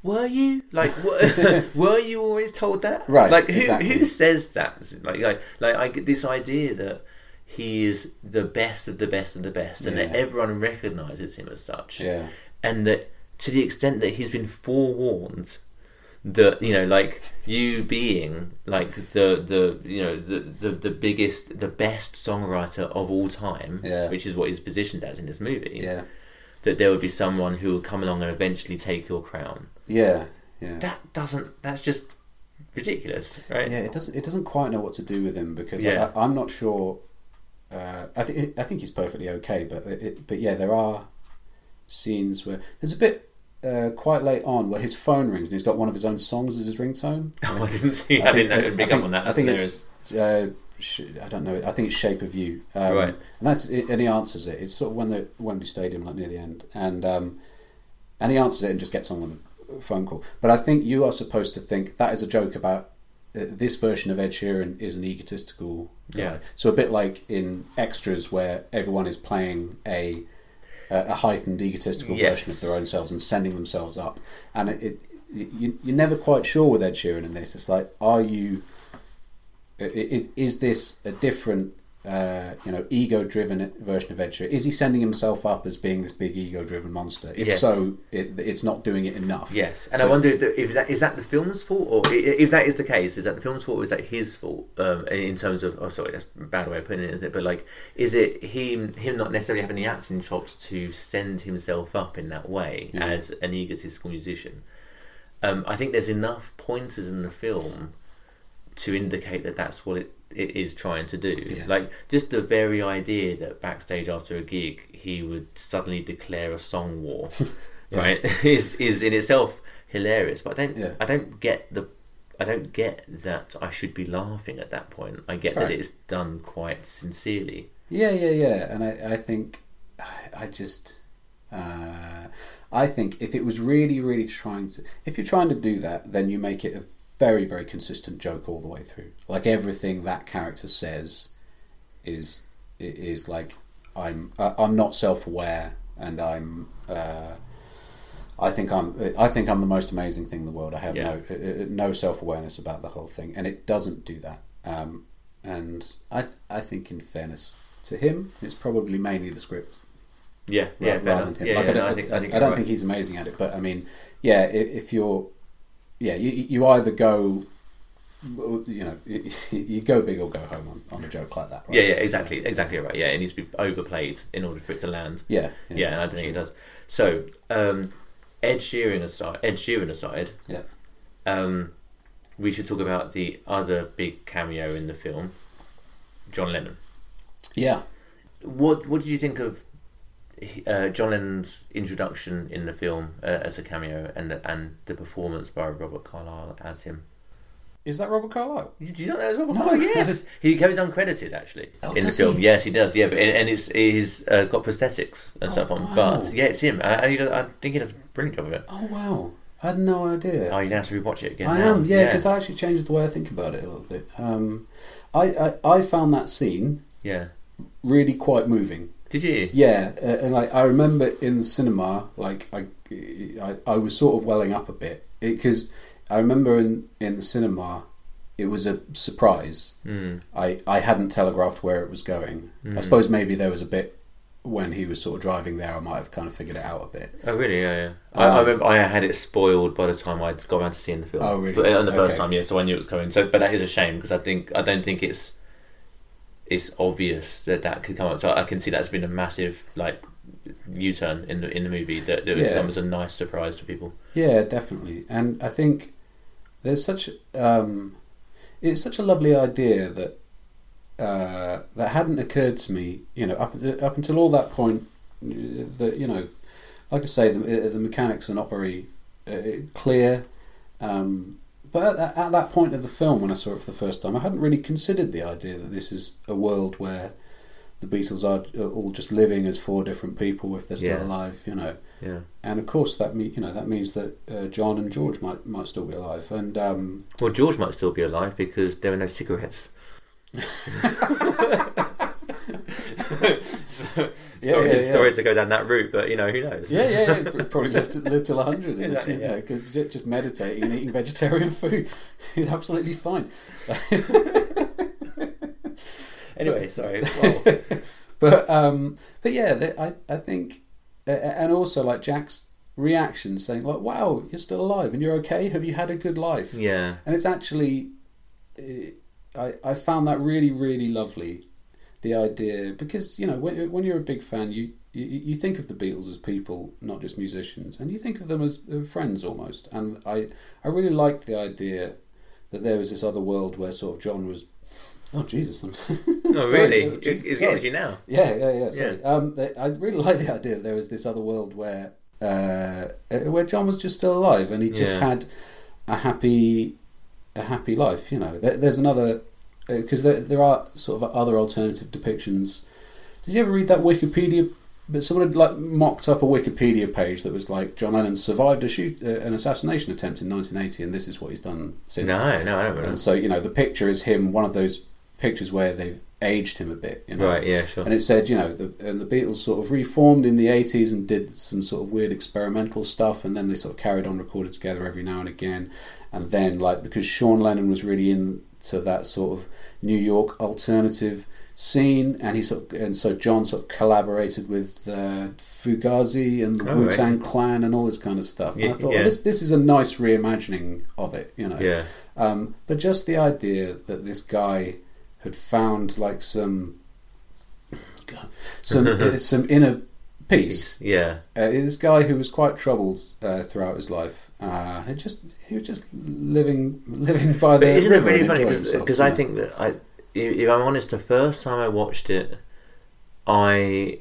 were you like were, were you always told that? Right, Like who exactly. who says that? Like like like I get this idea that he is the best of the best of the best, and that everyone recognizes him as such. Yeah. and that to the extent that he's been forewarned that you know like you being like the the you know the, the the biggest the best songwriter of all time Yeah. which is what he's positioned as in this movie Yeah. that there would be someone who will come along and eventually take your crown Yeah, yeah. that doesn't that's just ridiculous right Yeah, it doesn't. It doesn't quite know what to do with him because Yeah. I, I'm not sure. Uh, I think I think he's perfectly okay, but it, but yeah, there are scenes where there's a bit uh, quite late on where his phone rings and he's got one of his own songs as his ringtone. Oh, I didn't see- I didn't know it'd pick up on that. I think it's. Uh, I don't know. I think it's Shape of You. Um, Right. And that's and he answers it. It's sort of when the Wembley Stadium, like near the end, and um, and he answers it and just gets on with the phone call. But I think you are supposed to think that is a joke about Uh, this version of Ed Sheeran is an egotistical guy. Yeah. So a bit like in Extras, where everyone is playing a a heightened egotistical Yes. version of their own selves and sending themselves up, and it. it you, you're never quite sure with Ed Sheeran in this. It's like, are you i- i- is this a different, uh, you know, ego-driven version of Ed Sheeran? Is he sending himself up as being this big ego-driven monster? If Yes. so, it, it's not doing it enough. Yes, and I wonder if that is that the film's fault, or if that is the case, is that the film's fault, or is that his fault? Um, in terms of, oh, sorry, that's a bad way of putting it, isn't it? But like, is it him him not necessarily having the acting chops to send himself up in that way Yeah. as an egotistical musician? um, I think there's enough pointers in the film to indicate that that's what it, it is trying to do. Yes. Like just the very idea that backstage after a gig he would suddenly declare a song war, right, is is in itself hilarious. But I don't Yeah. I don't get the I don't get that I should be laughing at that point. I get that it's done quite sincerely. Yeah, yeah, yeah. And I, I think, I just, uh, I think if it was really, really trying to, if you're trying to do that, then you make it a very, very consistent joke all the way through. Like everything that character says is is like I'm uh, I'm not self aware and I'm. Uh, I think I'm. I think I'm the most amazing thing in the world. I have Yeah. no uh, no self awareness about the whole thing, and it doesn't do that. Um, and I I think, in fairness to him, it's probably mainly the script Yeah, yeah, ra- rather than him. Yeah, like, yeah, I don't, no, I think I think I don't right. think he's amazing at it, but I mean, yeah, if, if you're, yeah, you, you either go, you know, you, go big or go home on, on a joke like that. Right? Yeah, yeah, exactly, exactly right. Yeah, it needs to be overplayed in order for it to land. Yeah, yeah, yeah, and I don't think it does. So, um, Ed Sheeran aside, Ed Sheeran aside, Yeah. um, we should talk about the other big cameo in the film, John Lennon. Yeah. What What did you think of uh, John Lennon's introduction in the film uh, as a cameo and the, and the performance by Robert Carlyle as him? Is that Robert Carlyle? Did you not know it was Robert No. Carlyle? Yes, he goes uncredited actually Oh, in the film. he? Yes, he does. Yeah, but and it's he's uh, it's got prosthetics and stuff on. wow. But yeah, it's him. I, I, I think he does a brilliant job of it. Oh wow, I had no idea. Oh, you're gonna have to rewatch it again. I now. am, yeah, because that actually changes the way I think about it a little bit. Um, I, I I found that scene yeah. really quite moving. Did you? Yeah, uh, and like I remember in the cinema, like I, I, I was sort of welling up a bit because I remember in in the cinema, it was a surprise. Mm. I I hadn't telegraphed where it was going. I Mm. suppose maybe there was a bit when he was sort of driving there. I might have kind of figured it out a bit. Oh really? Yeah, yeah. I, I Um, remember I had it spoiled by the time I'd got around to seeing the film. Oh, really? But, uh, the first Okay. time, yeah. So I knew it was coming. So, but that is a shame because I think I don't think it's it's obvious that that could come up. So I can see that's been a massive like U-turn in the in the movie that, that Yeah. comes as a nice surprise to people. Yeah, definitely. And I think there's such um, it's such a lovely idea that uh, that hadn't occurred to me. You know, up up until all that point, that you know, like I say, the, the mechanics are not very uh, clear. Um, but at, at that point of the film, when I saw it for the first time, I hadn't really considered the idea that this is a world where the Beatles are are all just living as four different people if they're still Yeah. alive. You know, Yeah. and of course that me, you know that means that uh, John and George might might still be alive, and um, Well, George might still be alive because there are no cigarettes. so, Yeah, sorry, yeah, yeah. sorry to go down that route, but you know who knows? yeah, yeah, yeah, pr- probably lived lived till hundred, Exactly, you yeah. know, because just meditating and eating vegetarian food is absolutely fine. Anyway, sorry. Well, but um, but yeah, I I think, uh, and also like Jack's reaction saying like, "Wow, you're still alive and you're okay. Have you had a good life?" yeah. and it's actually uh, I, I found that really really lovely the idea because you know when, when you're a big fan you, you you think of the Beatles as people not just musicians and you think of them as uh, friends almost and I I really liked the idea that there was this other world where sort of John was oh Jesus Oh, Sorry, really? oh, Jesus, it's sorry. you now. yeah, yeah, yeah. Sorry. Yeah. Um, I really like the idea that there was this other world where uh, uh, where John was just still alive and he just Yeah. had a happy a happy life. You know, there, there's another because there there are sort of other alternative depictions. Did you ever read that Wikipedia? But someone had like mocked up a Wikipedia page that was like John Lennon survived a shoot uh, an assassination attempt in 1980, and this is what he's done since. No, no, I don't. And so you know, the picture is him, one of those pictures where they've aged him a bit. You know? Right, yeah, sure. And it said, you know, the and the Beatles sort of reformed in the '80s and did some sort of weird experimental stuff, and then they sort of carried on recorded together every now and again, and then like because Sean Lennon was really into that sort of New York alternative scene, and he sort of, and so John sort of collaborated with uh, Fugazi and the Oh, Wu right. Tang Clan and all this kind of stuff. And I thought, yeah. oh, this this is a nice reimagining of it, you know. Yeah. Um, but just the idea that this guy had found like some God, some some inner peace. Yeah. Uh, this guy who was quite troubled uh, throughout his life, uh, had just he was just living living by the But isn't it river really funny? Because I think that I, if I'm honest, the first time I watched it, I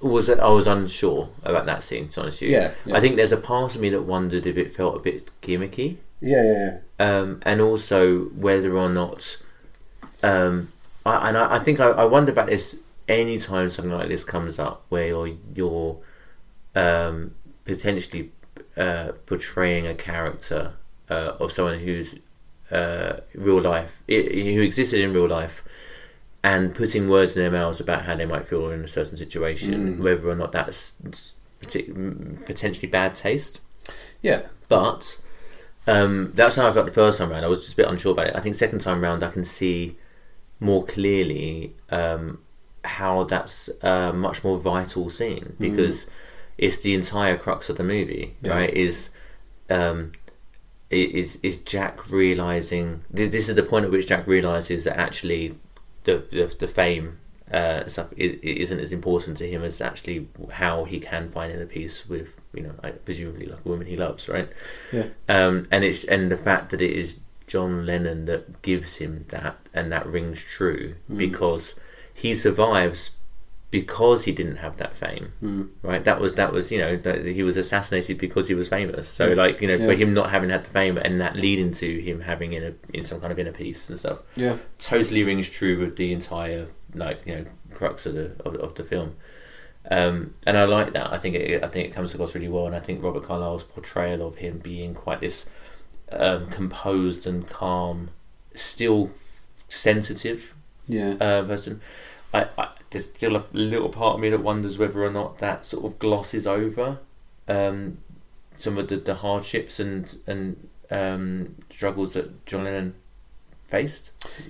was I was unsure about that scene. To be honest you, Yeah, yeah. I think there's a part of me that wondered if it felt a bit gimmicky, yeah, yeah, yeah. um, and also whether or not, um, I, and I, I think I, I wonder about this anytime something like this comes up, where you're, you're um, potentially uh, portraying a character uh, of someone who's uh, real life, i who existed in real life, and putting words in their mouths about how they might feel in a certain situation, Mm. whether or not that's potentially bad taste. Yeah. But um, that's how I felt the first time round. I was just a bit unsure about it. I think second time round, I can see more clearly um, how that's a much more vital scene because it's the entire crux of the movie, Yeah. right? Is um, is is Jack realizing this is the point at which Jack realizes that actually the the, the fame uh, stuff is, isn't as important to him as actually how he can find inner peace with you know like, presumably like a woman he loves, right? Yeah. Um, and it's and the fact that it is John Lennon that gives him that and that rings true Mm. because he survives because he didn't have that fame, Mm. right? That was that was you know that he was assassinated because he was famous. So Yeah. like you know for him not having had the fame and that leading to him having in a in some kind of inner peace and stuff. Yeah. totally rings true with the entire like you know crux of the of, of the film. Um, and I like that. I think it, I think it comes across really well, and I think Robert Carlyle's portrayal of him being quite this um, composed and calm, still sensitive Yeah. uh, person. I, I, there's still a little part of me that wonders whether or not that sort of glosses over um, some of the, the hardships and and um, struggles that John Lennon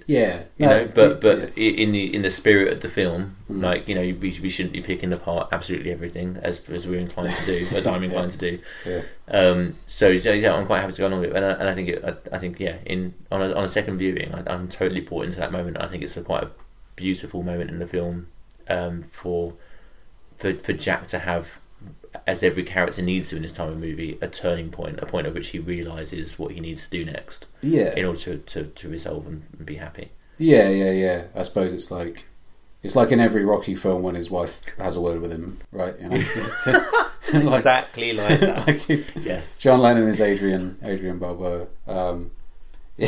Yeah. You No, know, but but yeah. in the in the spirit of the film, Mm. like you know, we, we shouldn't be picking apart absolutely everything as as we're inclined to do, as I'm inclined to do. Yeah. Um, so yeah, yeah, I'm quite happy to go along with it, and I, and I think it, I, I think yeah, in on a, on a second viewing, I, I'm totally bought into that moment. I think it's a quite a beautiful moment in the film um, for for for Jack to have, as every character needs to in this type of movie, a turning point, a point at which he realizes what he needs to do next. Yeah. In order to, to, to resolve and, and be happy. Yeah, yeah, yeah. I suppose it's like it's like in every Rocky film when his wife has a word with him, right? You know, just- like- Exactly like that. like he's- Yes. John Lennon is Adrian Adrian Balboa. Um,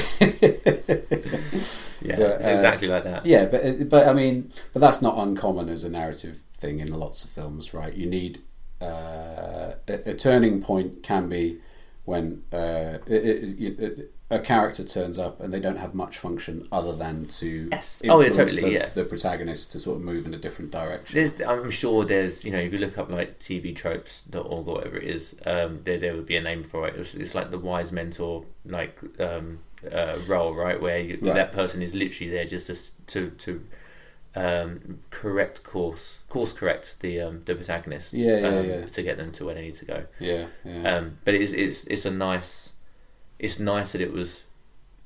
Yeah, but, uh, exactly like that. Yeah, but but I mean, but that's not uncommon as a narrative thing in lots of films, right? You need uh, a, a turning point can be when uh, it, it, it, a character turns up and they don't have much function other than to Yes. Oh, yeah, totally, the, yeah. the protagonist to sort of move in a different direction. There's, I'm sure there's, you know, if you look up like tvtropes.org or whatever it is, um, there there would be a name for it. It's, it's like the wise mentor like um, uh, role, right? Where you, Right. that person is literally there just to to, to um, correct course, course correct the um, the protagonist, Yeah, yeah, um, yeah. to get them to where they need to go. Yeah, yeah. Um, but it's it's it's a nice, it's nice that it was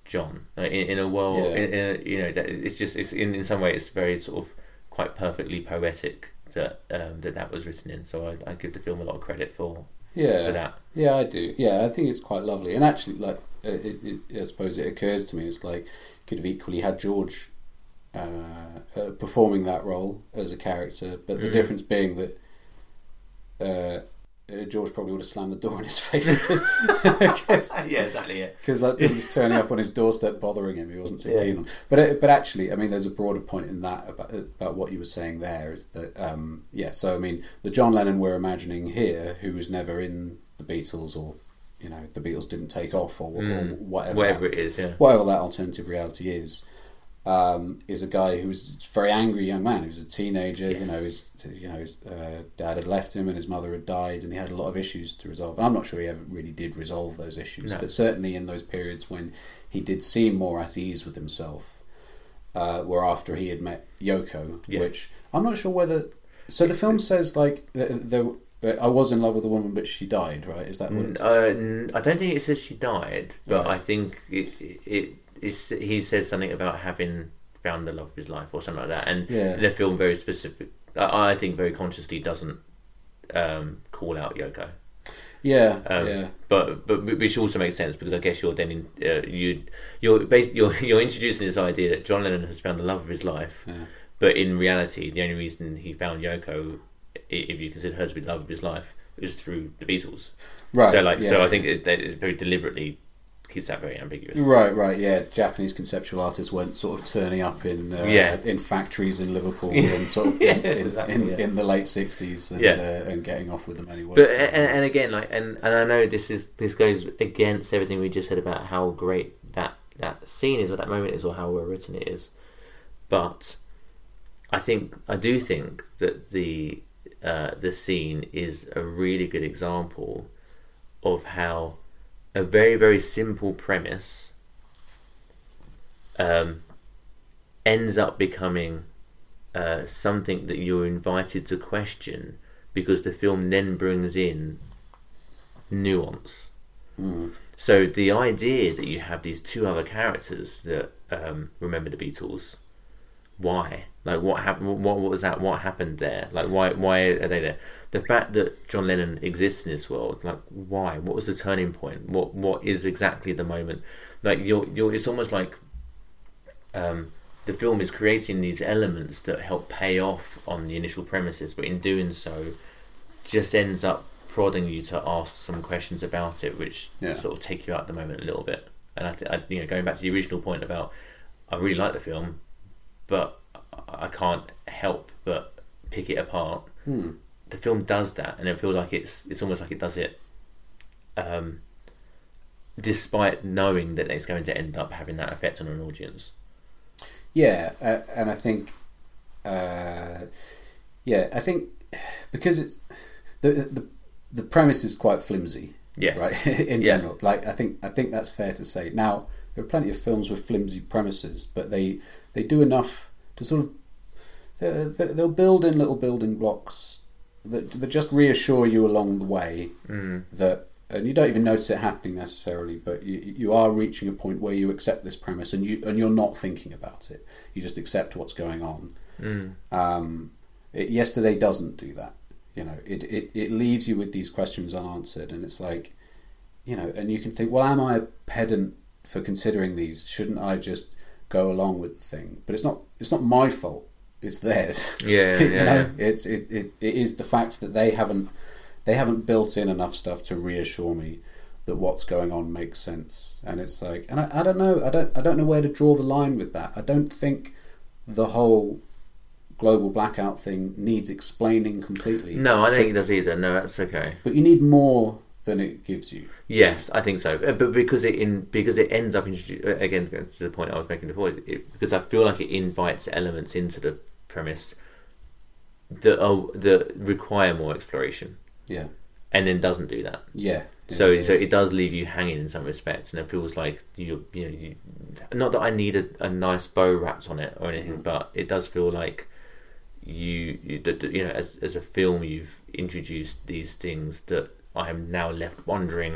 John in, in a world. Yeah. In, in a, you know, that it's just it's in, in some way it's very sort of quite perfectly poetic that um, that that was written in. So I, I give the film a lot of credit for yeah, for that. Yeah, I do. Yeah, I think it's quite lovely. And actually, like, uh, it, it, I suppose it occurs to me, it's like could have equally had George uh, uh, performing that role as a character, but the Mm. difference being that uh, uh, George probably would have slammed the door in his face. Cause, Yeah, exactly, yeah. Because like people just turning up on his doorstep, bothering him, he wasn't so Yeah. keen on. But uh, but actually, I mean, there's a broader point in that about about what you were saying there is that um, yeah. So I mean, the John Lennon we're imagining here, who was never in the Beatles or you know the Beatles didn't take off or, or Mm. whatever Whatever that- it is, yeah. whatever that alternative reality is. Um, is a guy who was a very angry young man. He was a teenager. You know, his you know his uh, dad had left him and his mother had died, and he had a lot of issues to resolve. And I'm not sure he ever really did resolve those issues, No. but certainly in those periods when he did seem more at ease with himself, uh, were after he had met Yoko, Yes. which I'm not sure whether. So the film says like th- there. I was in love with a woman, but she died. Right? Is that what? Uh, I don't think it says she died, but Right. I think it. He says something about having found the love of his life or something like that, and Yeah. the film very specific. I think very consciously doesn't um, call out Yoko. Yeah, Um, yeah. But but which also makes sense because I guess you're then in, uh, you you're basically you're you're introducing this idea that John Lennon has found the love of his life, but in reality, the only reason he found Yoko, if you consider her to be the love of his life, is through the Beatles. Right, So like so. I think it, that it very deliberately keeps that very ambiguous. Right, right, yeah. Japanese conceptual artists weren't sort of turning up in uh, Yeah. in factories in Liverpool and sort of Yes, in, exactly, in, yeah. in the late sixties and Yeah. uh, and getting off with them anyway. But and, and again, like, and, and I know this is this goes against everything we just said about how great that that scene is, or that moment is, or how well written it is. But I think I do think that the uh, the scene is a really good example of how a very very simple premise um, ends up becoming uh, something that you're invited to question because the film then brings in nuance. So the idea that you have these two other characters that um, remember the Beatles, why? Like what happened? What, what was that? What happened there? Like why? Why are they there? The fact that John Lennon exists in this world, like why? What was the turning point? What What is exactly the moment? Like you're, you're. It's almost like um, the film is creating these elements that help pay off on the initial premises, but in doing so, just ends up prodding you to ask some questions about it, which Yeah. sort of take you out the moment a little bit. And I, th- I, you know, going back to the original point about, I really like the film, but I I can't help but pick it apart. Hmm. The film does that, and I feel like it's it's almost like it does it, um, despite knowing that it's going to end up having that effect on an audience. Yeah, uh, and I think, uh, yeah, I think because it's the the the premise is quite flimsy. Yeah. right. In Yeah. general, like I think I think that's fair to say. Now there are plenty of films with flimsy premises, but they they do enough to sort of they- they- they'll build in little building blocks that that just reassure you along the way Mm. that and you don't even notice it happening necessarily, but you you are reaching a point where you accept this premise and you and you're not thinking about it. You just accept what's going on. Mm. Um, it, yesterday doesn't do that. You know, it, it it leaves you with these questions unanswered, and it's like, you know, and you can think, well, am I a pedant for considering these? Shouldn't I just go along with the thing? But it's not. It's not my fault. It's theirs. Yeah, you yeah, know, it's it, it, it is the fact that they haven't they haven't built in enough stuff to reassure me that what's going on makes sense. And it's like, and I, I don't know, I don't I don't know where to draw the line with that. I don't think the whole global blackout thing needs explaining completely. No, I don't think it does either. No, that's okay. But you need more than it gives you. Yes, I think so. Uh, But because it in because it ends up introdu- again to the point I was making before, it, because I feel like it invites elements into the premise that oh, that require more exploration, Yeah. and then doesn't do that. Yeah. So Yeah, so it does leave you hanging in some respects, and it feels like you you know you, not that I need a, a nice bow wrapped on it or anything, Mm-hmm. but it does feel like you you, you know as as a film you've introduced these things that I am now left wondering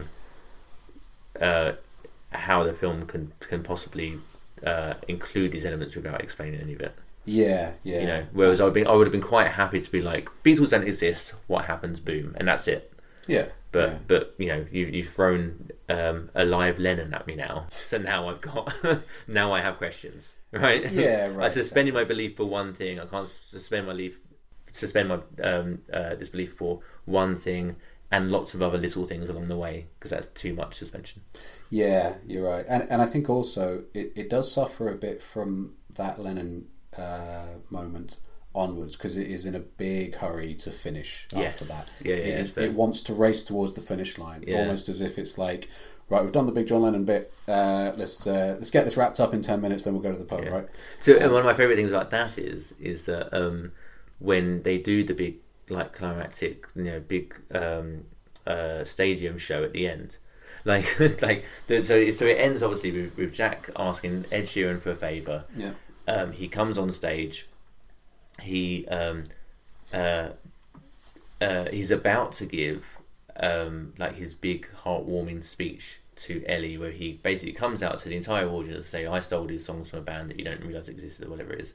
uh, how the film can can possibly uh, include these elements without explaining any of it. Yeah, yeah. You know, whereas I'd been I would have been quite happy to be like Beatles don't exist, what happens, boom, and that's it. Yeah. But yeah. but you know you you've thrown um, a live Lennon at me now, so now I've got now I have questions, right? Yeah, I right, suspended my belief for one thing. I can't suspend my belief suspend my um, uh, disbelief for one thing and lots of other little things along the way because that's too much suspension. Yeah, you're right, and and I think also it, it does suffer a bit from that Lennon uh, moment onwards because it is in a big hurry to finish yes. after that. Yeah, yeah, it, it wants to race towards the finish line, Yeah. almost as if it's like, right, we've done the big John Lennon bit. Uh, let's uh, let's get this wrapped up in ten minutes, then we'll go to the pub, Yeah. right? So and one of my favorite things about that is is that um, when they do the big like climactic, you know, big um, uh, stadium show at the end, like like so so it ends obviously with, with Jack asking Ed Sheeran for a favour. Yeah. Um, he comes on stage. He um, uh, uh, he's about to give um, like his big heartwarming speech to Ellie, where he basically comes out to the entire audience and say, "I stole these songs from a band that you don't realize existed, or whatever it is,"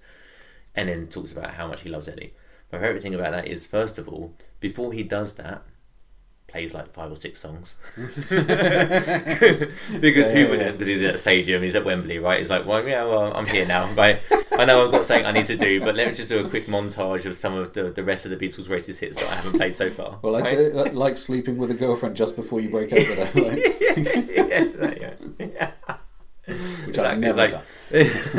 and then talks about how much he loves Ellie. my favorite thing about that is first of all, before he does that, plays like five or six songs because who wouldn't? Because he's at a stadium, he's at Wembley, right? He's like, well, yeah, well, I'm here now, right? I know I've got something I need to do, but let me just do a quick montage of some of the, the rest of the Beatles' greatest hits that I haven't played so far. Well, like, right? uh, like sleeping with a girlfriend just before you break up with her, like, yes, that, yeah. which I've never it's done.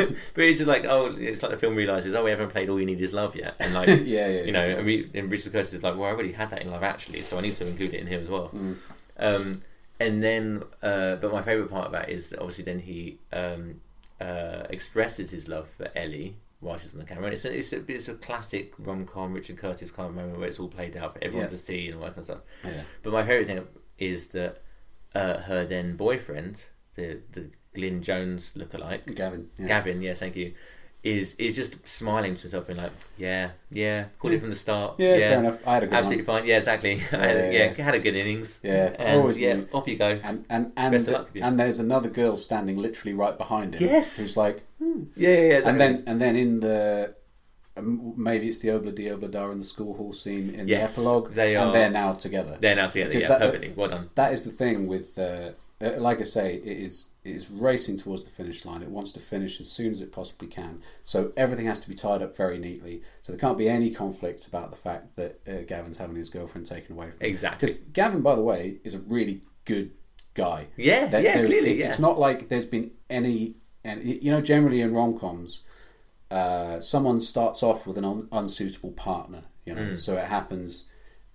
like, but it's just like oh, it's like the film realizes oh we haven't played All You Need Is Love yet, and like Yeah, yeah, you know, yeah. and, and Richard Curtis is like well I already had that in Love Actually, so I need to include it in here as well. Mm. Um, and then, uh, but my favorite part of that is that obviously then he um, uh, expresses his love for Ellie while she's on the camera, and it's a, it's a, it's a classic rom com Richard Curtis kind of moment where it's all played out for everyone Yeah. to see and all that kind of stuff. Yeah. But my favorite thing is that uh, her then boyfriend, the the Glyn Jones lookalike, Gavin, yeah. Gavin, yes, thank you, is is just smiling to himself and like, yeah, yeah, called it from the start. Yeah, fair enough. I had a good absolutely fine. Yeah, exactly. I had- Yeah, yeah, yeah. had a good innings. Yeah, and always yeah, off you go. And and and, Best of luck you. and there's another girl standing literally right behind him. Yes. who's like, hmm. yeah, yeah, yeah. and then and then in the um, maybe it's the Obla Di Obla Da in the school hall scene in Yes, the epilogue, they and are- they're now together. They're now together, Because yeah, that- perfectly. Well done. That is the thing with, uh, uh, like I say, it is it is racing towards the finish line. It wants to finish as soon as it possibly can. So everything has to be tied up very neatly. So there can't be any conflict about the fact that uh, Gavin's having his girlfriend taken away from him. Exactly. Because Gavin, by the way, is a really good guy. Yeah, yeah, clearly, it- yeah. It's not like there's been any, and you know, generally in rom coms, uh, someone starts off with an un- unsuitable partner. You know, Mm. so it happens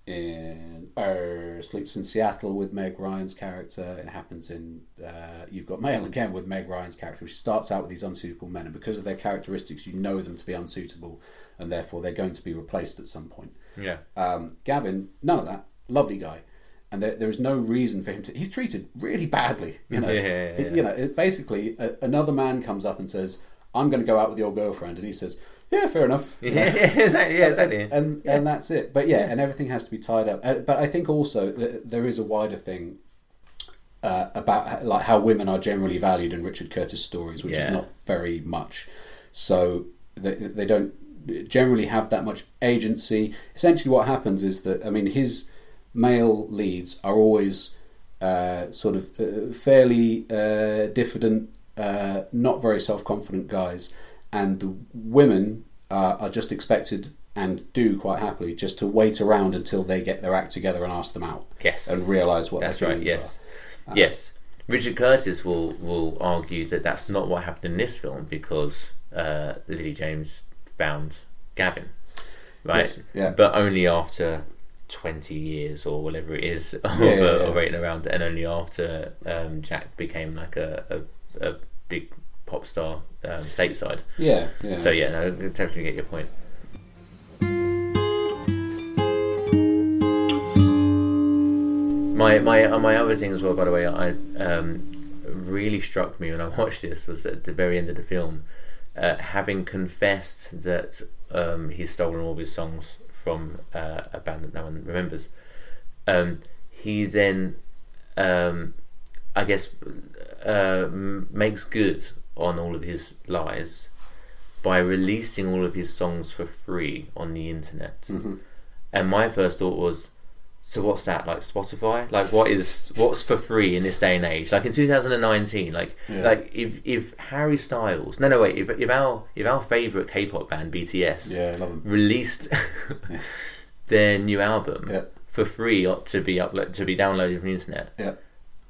in uh, Sleepless in Seattle with Meg Ryan's character. It happens in uh, You've Got Mail again with Meg Ryan's character, which starts out with these unsuitable men, and because of their characteristics, you know them to be unsuitable, and therefore they're going to be replaced at some point. Yeah. Um, Gavin, none of that. Lovely guy. And there, there is no reason for him to. He's treated really badly. You know, Yeah, yeah, It- yeah. you know. It, basically, a, another man comes up and says, "I'm going to go out with your girlfriend," and he says, "Yeah, fair enough." Yeah, yeah, exactly. Yeah, exactly. And and, and that's it. But yeah, and everything has to be tied up. Uh, But I think also there is a wider thing uh, about like how women are generally valued in Richard Curtis stories, which Yeah. is not very much. So they they don't generally have that much agency. Essentially, what happens is that I mean his male leads are always uh, sort of uh, fairly uh, diffident, uh, not very self confident guys, and the women uh, are just expected and do quite happily just to wait around until they get their act together and ask them out. Yes. and realise what That's their right. Yes. are. Uh, yes. Richard Curtis will will argue that that's not what happened in this film because uh, Lily James found Gavin, right? Yes, yeah. But only after twenty years or whatever it is of, Yeah, yeah, uh, yeah. of waiting around, and only after um, Jack became like a, a, a big pop star um, stateside. Yeah, yeah. So yeah, no, I definitely get your point. My my uh, my other thing as well, by the way, I um, really struck me when I watched this was at the very end of the film, uh, having confessed that um, he's stolen all his songs from uh, a band that no one remembers. Um, he then, um, I guess, uh, makes good on all of his lies by releasing all of his songs for free on the internet. Mhm. And my first thought was, so what's that like Spotify? Like what is what's for free in this day and age? Like in 2019, like Yeah. like if if Harry Styles, no no wait, if if our if our favorite K-pop band BTS, Yeah, I love 'em. released their new album Yeah. for free up- to be upload to be downloaded from the internet, Yeah.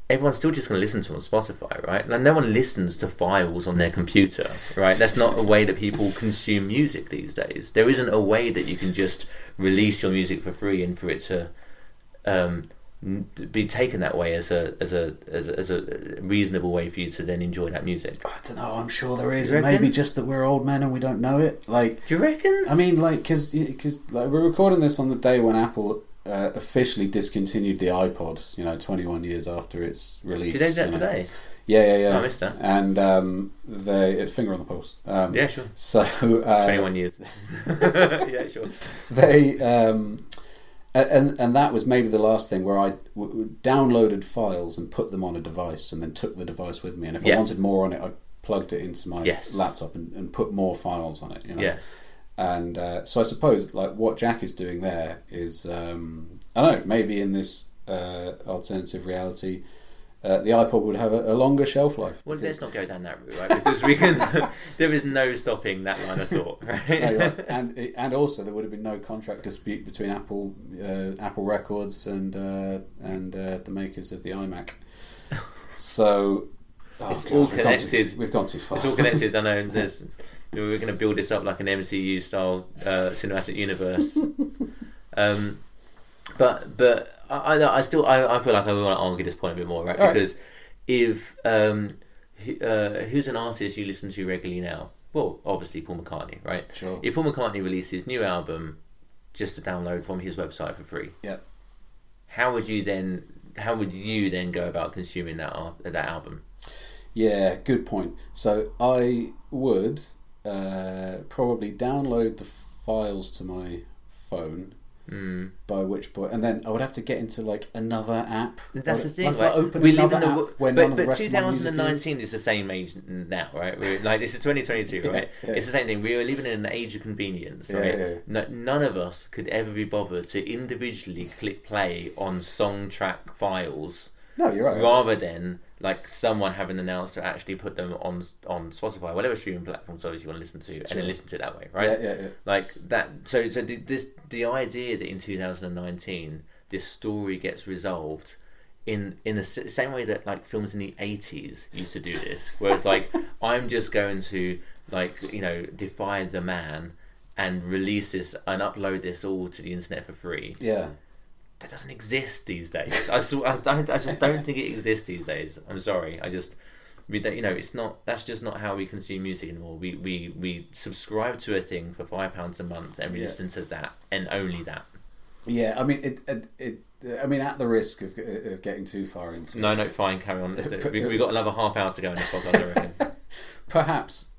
Everyone's still just going to listen to on Spotify, right? Like no one listens to files on their computer, right? That's not a way that people consume music these days. There isn't a way that you can just release your music for free and for it to um, be taken that way as a as a as a, as a reasonable way for you to then enjoy that music. I don't know. I'm sure there is. Maybe just that we're old men and we don't know it. Like, do you reckon? I mean, like, because like we're recording this on the day when Apple uh, officially discontinued the iPod. You know, 21 years after its release. Did they do that you know. today? Yeah, yeah, yeah. I missed that. And um, they had finger on the pulse. Um, Yeah, sure. So uh, 21 years. yeah, sure. They um, and and that was maybe the last thing where I w- downloaded files and put them on a device and then took the device with me. And if I wanted more on it, I plugged it into my Yes. laptop and, and put more files on it. You know? Yeah. And uh, so I suppose like what Jack is doing there is um, I don't know maybe in this uh, alternative reality. Uh, the iPod would have a, a longer shelf life. Well, because- let's not go down that route, right? Because we can. there is no stopping that line of thought, right? No, right. and and also there would have been no contract dispute between Apple uh, Apple Records and uh, and uh, the makers of the iMac. So oh, It's God, all we've gone too- connected. we've gone too far. It's all connected. I know. There's, we're going to build this up like an MCU style uh, cinematic universe. Um, but but I, I, I still I, I feel like I want to argue this point a bit more, right? All right. Because if um, who- uh, who's an artist you listen to regularly now? Well, obviously Paul McCartney, right? Sure. If Paul McCartney releases his new album just to download from his website for free, yeah. how would you then? How would you then go about consuming that that album? Yeah, good point. So I would uh, probably download the files to my phone. Mm. By which point, and then I would have to get into like another app. That's the thing, right? open we live another in a, app where but, none of the but rest of my music is. 2019 is. the same age now, right? We're, like this is 2022, right? Yeah, yeah. It's the same thing. We are living in an age of convenience, Yeah, right? yeah, yeah. No, none of us could ever be bothered to individually click play on song track files. No, you're right. Rather than like someone having announced to actually put them on on Spotify, whatever streaming platform service you want to listen to, and then listen to it that way, right? Yeah, yeah, yeah. Like that. So, so the, this the idea that in 2019 this story gets resolved in in the same way that like films in the 80s used to do this, where it's like I'm just going to like you know defy the man and release this and upload this all to the internet for free. Yeah. That doesn't exist these days. I, saw, I, I just don't think it exists these days. I'm sorry. I just we don't, you know it's not that's just not how we consume music anymore. We we we subscribe to a thing for five pounds a month and we Yeah. listen to that and only that. Yeah, I mean, it, it, it, I mean, at the risk of, of getting too far into No, no, fine, carry on. We we got another half hour to go in this podcast. I reckon. perhaps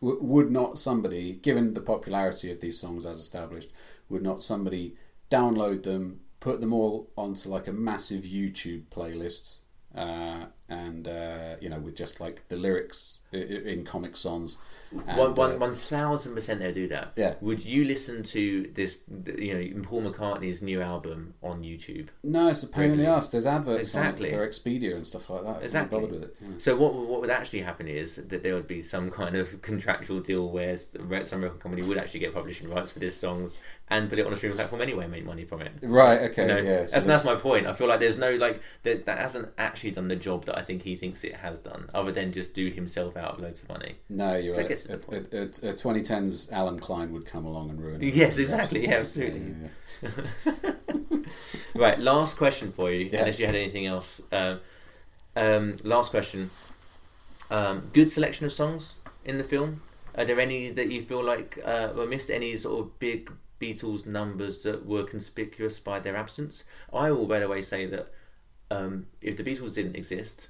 w- would not somebody, given the popularity of these songs as established, would not somebody download them, put them all onto like a massive YouTube playlist, uh, and uh, you know, with just like the lyrics in Comic Sans. And, one, one, uh, one thousand percent they'll do that. Yeah. Would you listen to this? You know, Paul McCartney's new album on YouTube? no, it's a pain in the ass. There's adverts Exactly. on it for Expedia and stuff like that. Exactly. bothered with it. yeah. So what what would actually happen is that there would be some kind of contractual deal where some record company would actually get publishing rights for this songs and put it on a streaming platform anyway and make money from it. Right, okay, You know, yeah, so that's, that's my point. I feel like there's no like that that hasn't actually done the job that I think he thinks it has done, other than just do himself out of loads of money. No, you're right. guess it's At, the at, at, at 2010's Allen Klein would come along and ruin it. Yes, exactly. Yeah, absolutely. Right, last question for you, Yeah. unless you had anything else. Um, um, last question. Um, good selection of songs in the film. Are there any that you feel like uh, were missed? Any sort of big Beatles numbers that were conspicuous by their absence? I will, by the way, say that um, if the Beatles didn't exist,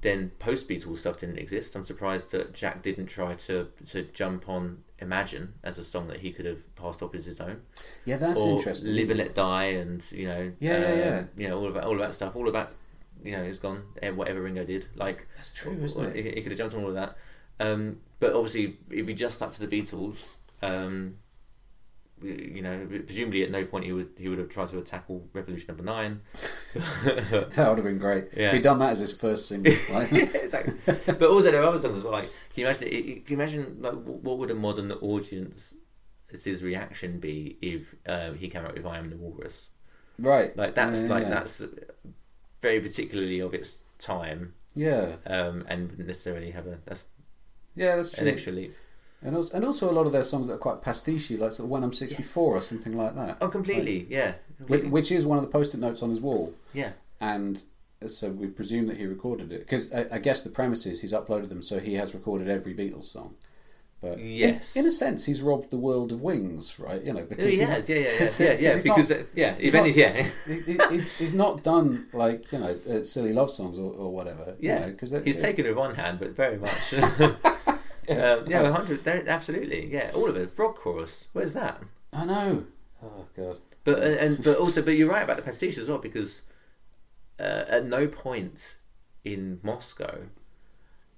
then post Beatles stuff didn't exist. I'm surprised that Jack didn't try to to jump on Imagine as a song that he could have passed off as his own. Yeah, that's or interesting, Live and Let Die, and you know, Yeah, yeah, uh, yeah. you know, all of that, all of that stuff, all of that, you know, is gone. eh, Whatever Ringo did, like That's true, isn't it? He, he could have jumped on all of that. Um, but obviously, if he just stuck to the Beatles, um, you know, presumably at no point he would he would have tried to tackle Revolution Number Nine. that would have been great. Yeah. If he'd done that as his first single. Like, exactly. But also there are other songs as well. Like, can you imagine? Can you imagine like what would a modern audience's reaction be if um, he came out with "I Am the Walrus"? Right. Like that's Yeah, yeah, like yeah. that's very particularly of its time. Yeah. Um, and wouldn't necessarily have a that's Yeah, that's an extra leap. And also, and also a lot of their songs that are quite pastiche, like sort of When I'm 64 or something like that. Oh, completely. yeah. Which, completely. which is one of the post-it notes on his wall. Yeah. And so we presume that he recorded it because I, I guess the premise is he's uploaded them, so he has recorded every Beatles song. But in- Yes. in, a sense, he's robbed the world of Wings, right? You know, because he he's- has, yeah, yeah, yeah, yeah, yeah, he's because, not- uh, yeah, he's not- any- yeah. he- he- he's, he's not done like you know uh, silly love songs or, or whatever. Yeah, because he's taken it with one hand, but very much. um, yeah, a hundred. Absolutely, yeah, all of it. Frog chorus. Where's that? I know. Oh god. But and, and but also, but you're right about the pastiche as well because uh, at no point in Moscow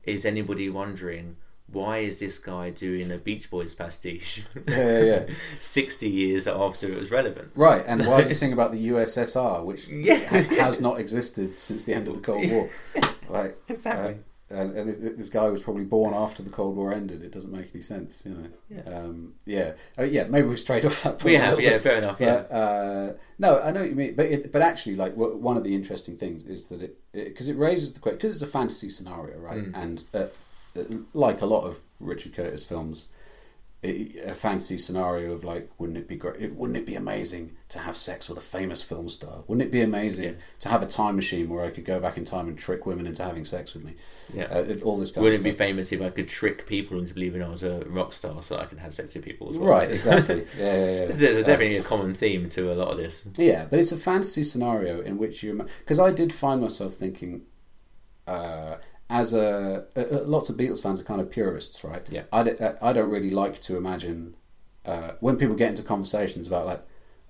is anybody wondering why is this guy doing a Beach Boys pastiche? Yeah, yeah, yeah. 60 years after it was relevant. Right, and why is he singing about the USSR, which Yeah. ha- has not existed since the end of the Cold War? Right, Exactly. uh, and, and this, this guy was probably born after the Cold War ended. It doesn't make any sense, you know. Yeah. um, yeah, Uh, yeah. Maybe we've strayed off that point. We have, little yeah, bit. fair enough, But, uh, no, I know what you mean, but it, but actually, like w- one of the interesting things is that it because it, raises the question because it's a fantasy scenario, right? Mm. And uh, uh, like a lot of Richard Curtis films, it, a fantasy scenario of like, wouldn't it be great? Wouldn't it be amazing to have sex with a famous film star? Wouldn't it be amazing Yeah. to have a time machine where I could go back in time and trick women into having sex with me? Yeah. uh, all this kind Wouldn't of it be famous if I could trick people into believing I was a rock star so I could have sex with people as well? Right, exactly. Yeah, yeah, yeah. There's, Uh, definitely a common theme to a lot of this. Yeah, but it's a fantasy scenario in which you because I did find myself thinking, uh, as a, uh, lots of Beatles fans are kind of purists, right? Yeah. I, d- uh, I don't really like to imagine uh, when people get into conversations about like,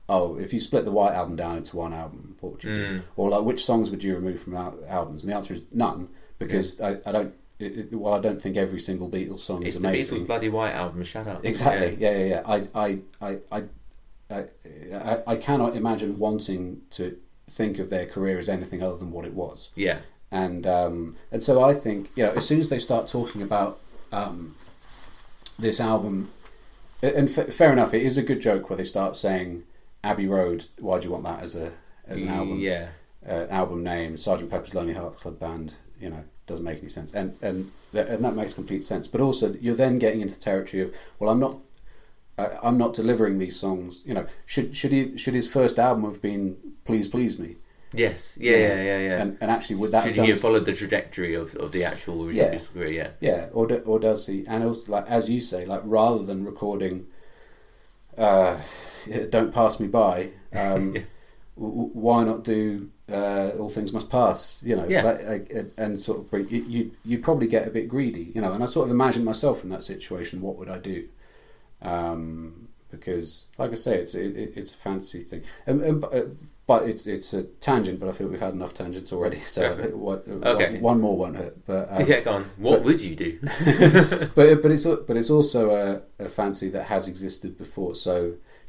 oh, if you split the White Album down into one album, what would you do? Mm. Or like, which songs would you remove from al- albums? And the answer is none because I, I don't. It, well, I don't think every single Beatles song It's is the. Beatles' Bloody White album, shut up. Exactly. Yeah. Yeah, yeah, yeah. I, I, I, I, I, I, I cannot imagine wanting to think of their career as anything other than what it was. Yeah. And um, and so I think you know as soon as they start talking about um, this album, and f- fair enough, it is a good joke where they start saying Abbey Road. Why do you want that as a as an album? Yeah. uh, album name, Sergeant Pepper's Lonely Hearts Club Band, you know, doesn't make any sense, and and th- and that makes complete sense. But also, you're then getting into territory of, well, I'm not, I'm not delivering these songs. You know, should should he should his first album have been Please Please Me? Yes. Yeah, know, yeah, yeah, yeah. And, and actually, would that Should have done he have followed the trajectory of, of the actual original Yeah. Career? Yeah. Yeah, or do, or does he? And also, like as you say, like rather than recording, uh, "Don't Pass Me By," um, w- w- why not do uh, "All Things Must Pass"? You know, Yeah. like, like, and sort of bring you. You you'd probably get a bit greedy, you know. And I sort of imagine myself in that situation. What would I do? Um, because, like I say, it's it, it- it's a fantasy thing, and, and uh, but it's it's a tangent. But I feel we've had enough tangents already. So I what, Okay. one, one more won't hurt. But um, yeah, go on. What but- would you do? but but it's but it's also a, a fancy that has existed before. So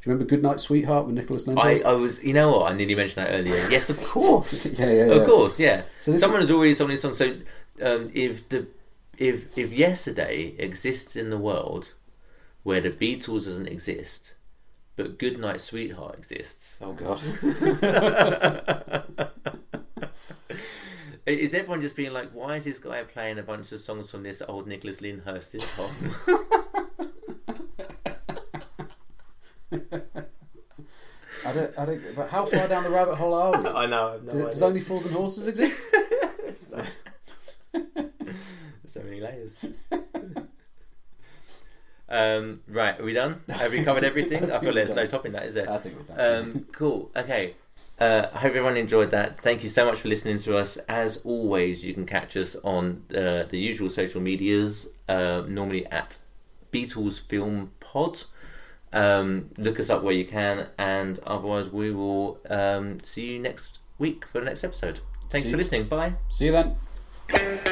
do you remember Goodnight Sweetheart with Nicholas I, I was, you know what? I nearly mentioned that earlier. Yes, of course. Yeah, yeah, yeah. Of course, yeah. So Someone has already sung this song. So, um, if the if if yesterday exists in the world where the Beatles doesn't exist, but Goodnight Sweetheart exists. Oh God. Is everyone just being like, why is this guy playing a bunch of songs from this old Nicholas Lyndhurst sitcom? I don't, I don't. But how far down the rabbit hole are we? I know. I have no Do- Does idea. only fools and horses exist? so, so many layers. Um, right, are we done? Have we covered everything? I, feel there's no topping that, is there? I think we're done. Um, cool. Okay. Uh, I hope everyone enjoyed that. Thank you so much for listening to us. As always, you can catch us on uh, the usual social medias, uh, normally at Beatles Film Pod. Um, look us up where you can, and otherwise, we will um, see you next week for the next episode. Thanks See for listening. Bye. See you then.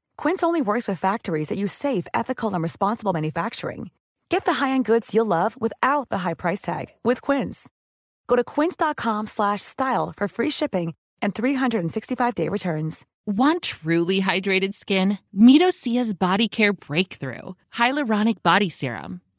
Quince only works with factories that use safe, ethical, and responsible manufacturing. Get the high-end goods you'll love without the high price tag with Quince. Go to quince.com slash style for free shipping and 365-day returns. Want truly hydrated skin? Meet Osea's Body Care Breakthrough Hyaluronic Body Serum.